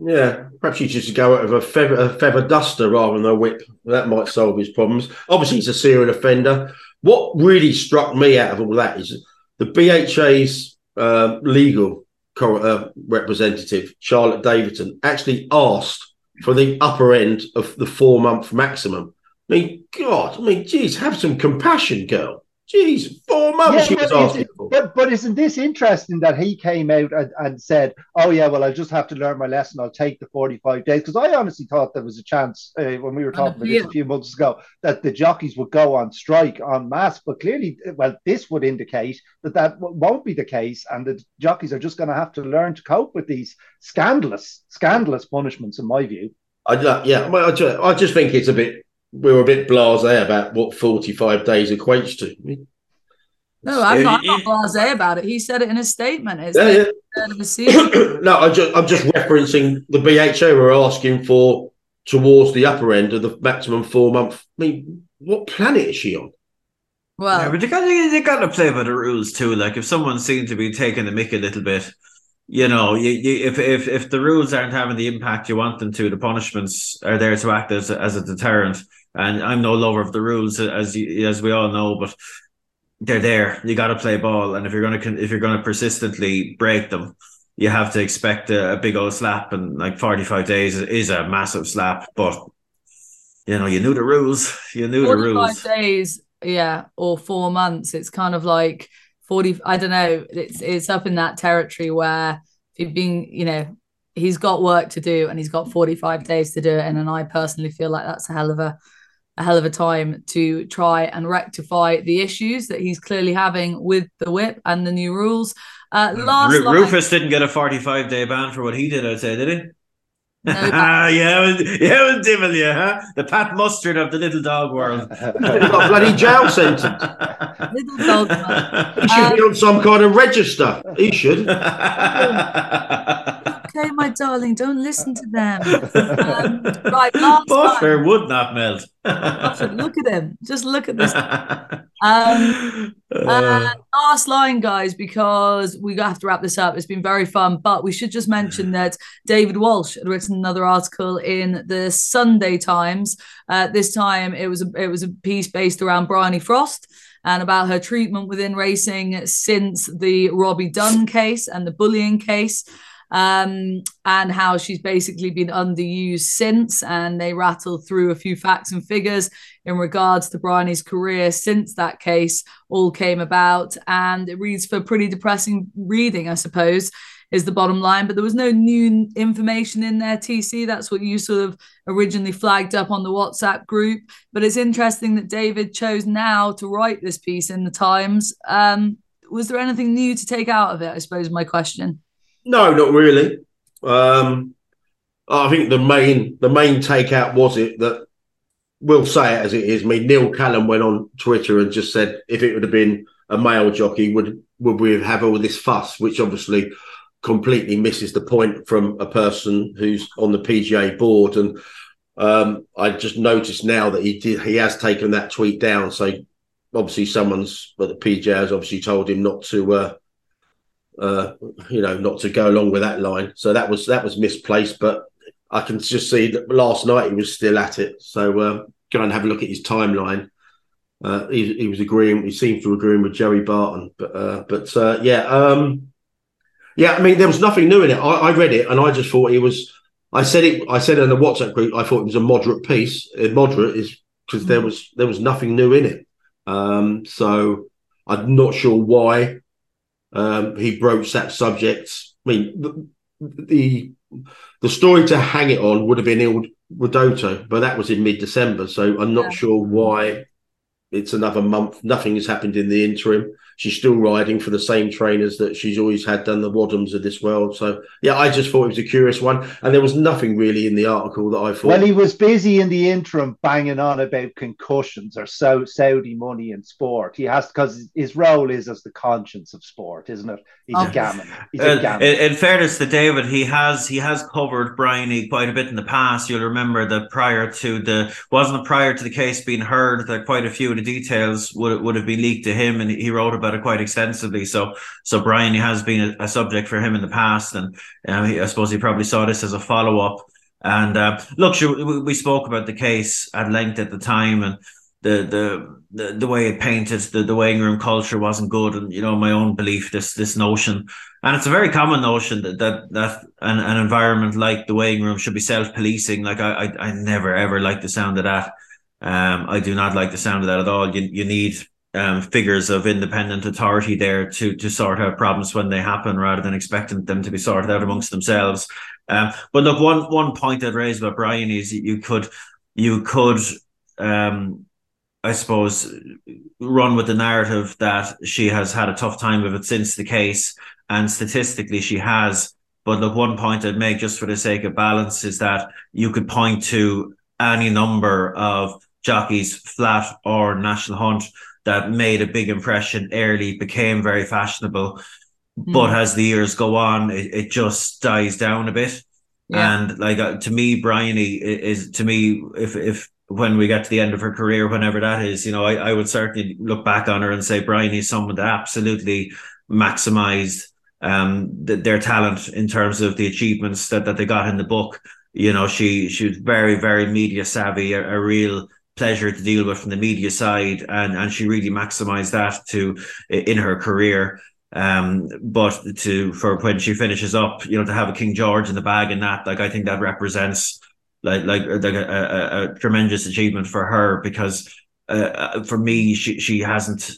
Yeah, perhaps he should go out of a feather, a feather duster rather than a whip. That might solve his problems. Obviously, he's a serial offender. What really struck me out of all that is the BHA's uh, legal uh, representative, Charlotte Davidson, actually asked for the upper end of the four month maximum. I mean, God, I mean, geez, have some compassion, girl. Jeez, four months she was asking for. But, but isn't this interesting that he came out and, and said, "Oh yeah, well I'll just have to learn my lesson. I'll take the forty-five days." Because I honestly thought there was a chance uh, when we were talking about this a few months ago that the jockeys would go on strike en masse. But clearly, well, this would indicate that that won't be the case, and the jockeys are just going to have to learn to cope with these scandalous, scandalous punishments, in my view. I, yeah, I just, I just think it's a bit we were a bit blasé about what 45 days equates to. No, I'm not, I'm not blasé about it. He said it in his statement. It's yeah, yeah. [CLEARS THROAT] no, I'm just, I'm just referencing the BHA were asking for towards the upper end of the maximum four month. I mean, what planet is she on? Well, yeah, but you got you got to play by the rules too. Like if someone seemed to be taking the mick a little bit, you know, you, you, if if if the rules aren't having the impact you want them to, the punishments are there to act as as a deterrent. And I'm no lover of the rules, as you, as we all know, but they're there. You got to play ball, and if you're gonna if you're gonna persistently break them, you have to expect a, a big old slap. And like 45 days is a massive slap, but you know you knew the rules. You knew the rules. days, yeah, or four months. It's kind of like 40. I don't know. It's it's up in that territory where if you've been, you know, he's got work to do and he's got 45 days to do it. And, and I personally feel like that's a hell of a a hell of a time to try and rectify the issues that he's clearly having with the whip and the new rules. Uh, last Rufus didn't get a 45 day ban for what he did, I'd say, did he? No, [LAUGHS] yeah, it was, yeah, it was Divil, yeah, huh? The Pat Mustard of the little dog world. [LAUGHS] He's got bloody jail sentence. [LAUGHS] little dog. He should um, be on some kind of register. He should. Okay, my darling, don't listen to them. Um, [LAUGHS] right, last Butter would not melt. look at him. Just look at this. [LAUGHS] Um, uh, last line, guys, because we have to wrap this up. It's been very fun, but we should just mention that David Walsh had written another article in the Sunday Times. Uh, this time, it was a, it was a piece based around Bryony Frost and about her treatment within racing since the Robbie Dunne case and the bullying case um, and how she's basically been underused since. And they rattle through a few facts and figures in regards to Bryony's career since that case all came about. And it reads for pretty depressing reading, I suppose. Is the bottom line, but there was no new information in there. TC, that's what you sort of originally flagged up on the WhatsApp group. But it's interesting that David chose now to write this piece in the Times. Um, was there anything new to take out of it? I suppose my question. No, not really. Um, I think the main the main takeout was it that we'll say it as it is. I mean, Neil Callan went on Twitter and just said if it would have been a male jockey, would would we have all this fuss? Which obviously completely misses the point from a person who's on the PJA board. And um, I just noticed now that he did, he has taken that tweet down. So obviously someone's but the PJA has obviously told him not to uh, uh, you know, not to go along with that line. So that was that was misplaced, but I can just see that last night he was still at it. So uh, go and have a look at his timeline. Uh, he, he, was agreeing. He seems to agree with Jerry Barton, but uh, but uh, yeah, um, yeah. I mean, there was nothing new in it. I, I, read it and I just thought it was. I said it. I said in the WhatsApp group. I thought it was a moderate piece. Uh, moderate is because there was there was nothing new in it. Um, so I'm not sure why um, he broached that subject. I mean, the, the, the story to hang it on would have been Il Ridoto, but that was in mid December. So I'm not yeah. sure why it's another month. Nothing has happened in the interim she's still riding for the same trainers that she's always had done the Wadhams of this world. So yeah, I just thought it was a curious one, and there was nothing really in the article that I thought. Well, he was busy in the interim banging on about concussions or so Saudi money in sport. He has because his role is as the conscience of sport, isn't it? He's a gammon. He's a uh, gammon. In, in, fairness to David, he has he has covered Bryony quite a bit in the past. You'll remember that prior to the wasn't it prior to the case being heard that quite a few of the details would would have been leaked to him, and he wrote about about it quite extensively. So, so Bryony has been a, a subject for him in the past, and um, he, I suppose he probably saw this as a follow up. And uh, look, sure, we spoke about the case at length at the time, and the the the, the way it painted the, the weighing room culture wasn't good, and you know my own belief this this notion, and it's a very common notion that that that an, an environment like the weighing room should be self policing. Like I, I I never ever like the sound of that. Um, I do not like the sound of that at all. You you need um, figures of independent authority there to to sort out problems when they happen, rather than expecting them to be sorted out amongst themselves. Um, but look, one one point I'd raise about Bryony is you could you could um, I suppose run with the narrative that she has had a tough time of it since the case, and statistically she has. But look, one point I'd make just for the sake of balance is that you could point to any number of jockeys, flat or national hunt, that made a big impression early, became very fashionable. Mm. But as the years go on, it, it just dies down a bit. Yeah. And like uh, to me, Bryony is to me, if if when we get to the end of her career, whenever that is, you know, I, I would certainly look back on her and say Bryony is someone that absolutely maximized um the, their talent in terms of the achievements that, that they got in the book. You know, she she was very very media savvy, a, a real pleasure to deal with from the media side, and and she really maximized that to in her career. Um, but to for when she finishes up, you know, to have a King George in the bag and that, like I think that represents like like, like a, a, a tremendous achievement for her because uh, uh, for me she she hasn't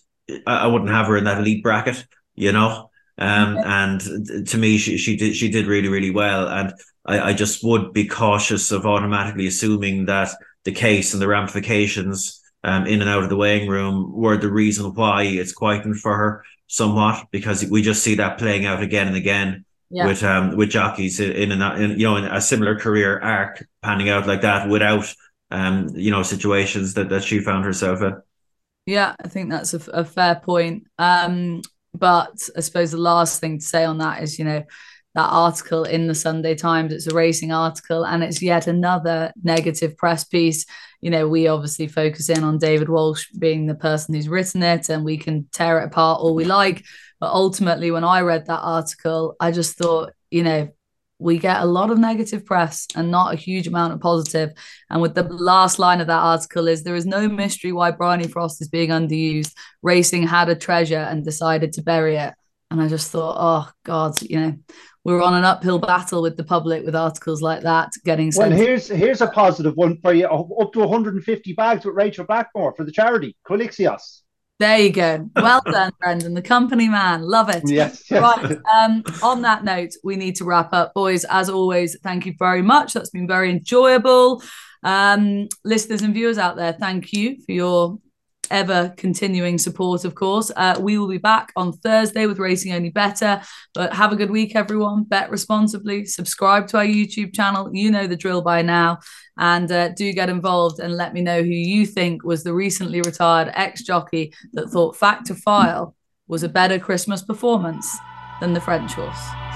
I wouldn't have her in that elite bracket, you know. Um, and to me, she she did she did really really well, and I, I just would be cautious of automatically assuming that the case and the ramifications um, in and out of the weighing room were the reason why it's quietened for her somewhat because we just see that playing out again and again yeah. with um with jockeys in an in, you know in a similar career arc panning out like that without um you know situations that that she found herself in. Yeah, I think that's a, a fair point. Um, but I suppose the last thing to say on that is you know that article in the Sunday Times. It's a racing article and it's yet another negative press piece. You know, we obviously focus in on David Walsh being the person who's written it and we can tear it apart all we like. But ultimately, when I read that article, I just thought, you know, we get a lot of negative press and not a huge amount of positive. And with the last line of that article is there is no mystery why Bryony Frost is being underused. Racing had a treasure and decided to bury it. And I just thought, oh God, you know, we're on an uphill battle with the public with articles like that getting sent. Well, here's here's a positive one for you. Up to 150 bags with Rachel Blackmore for the charity Quilixios. There you go. Well done, Brendan, the company man. Love it. Yes. yes. Right. Um, on that note, we need to wrap up, boys. As always, thank you very much. That's been very enjoyable. Um, listeners and viewers out there, thank you for your ever continuing support, of course. Uh, we will be back on Thursday with Racing Only Better. But have a good week, everyone. Bet responsibly. Subscribe to our YouTube channel. You know the drill by now. And uh, do get involved and let me know who you think was the recently retired ex jockey that thought Fact to File was a better Christmas performance than the French horse.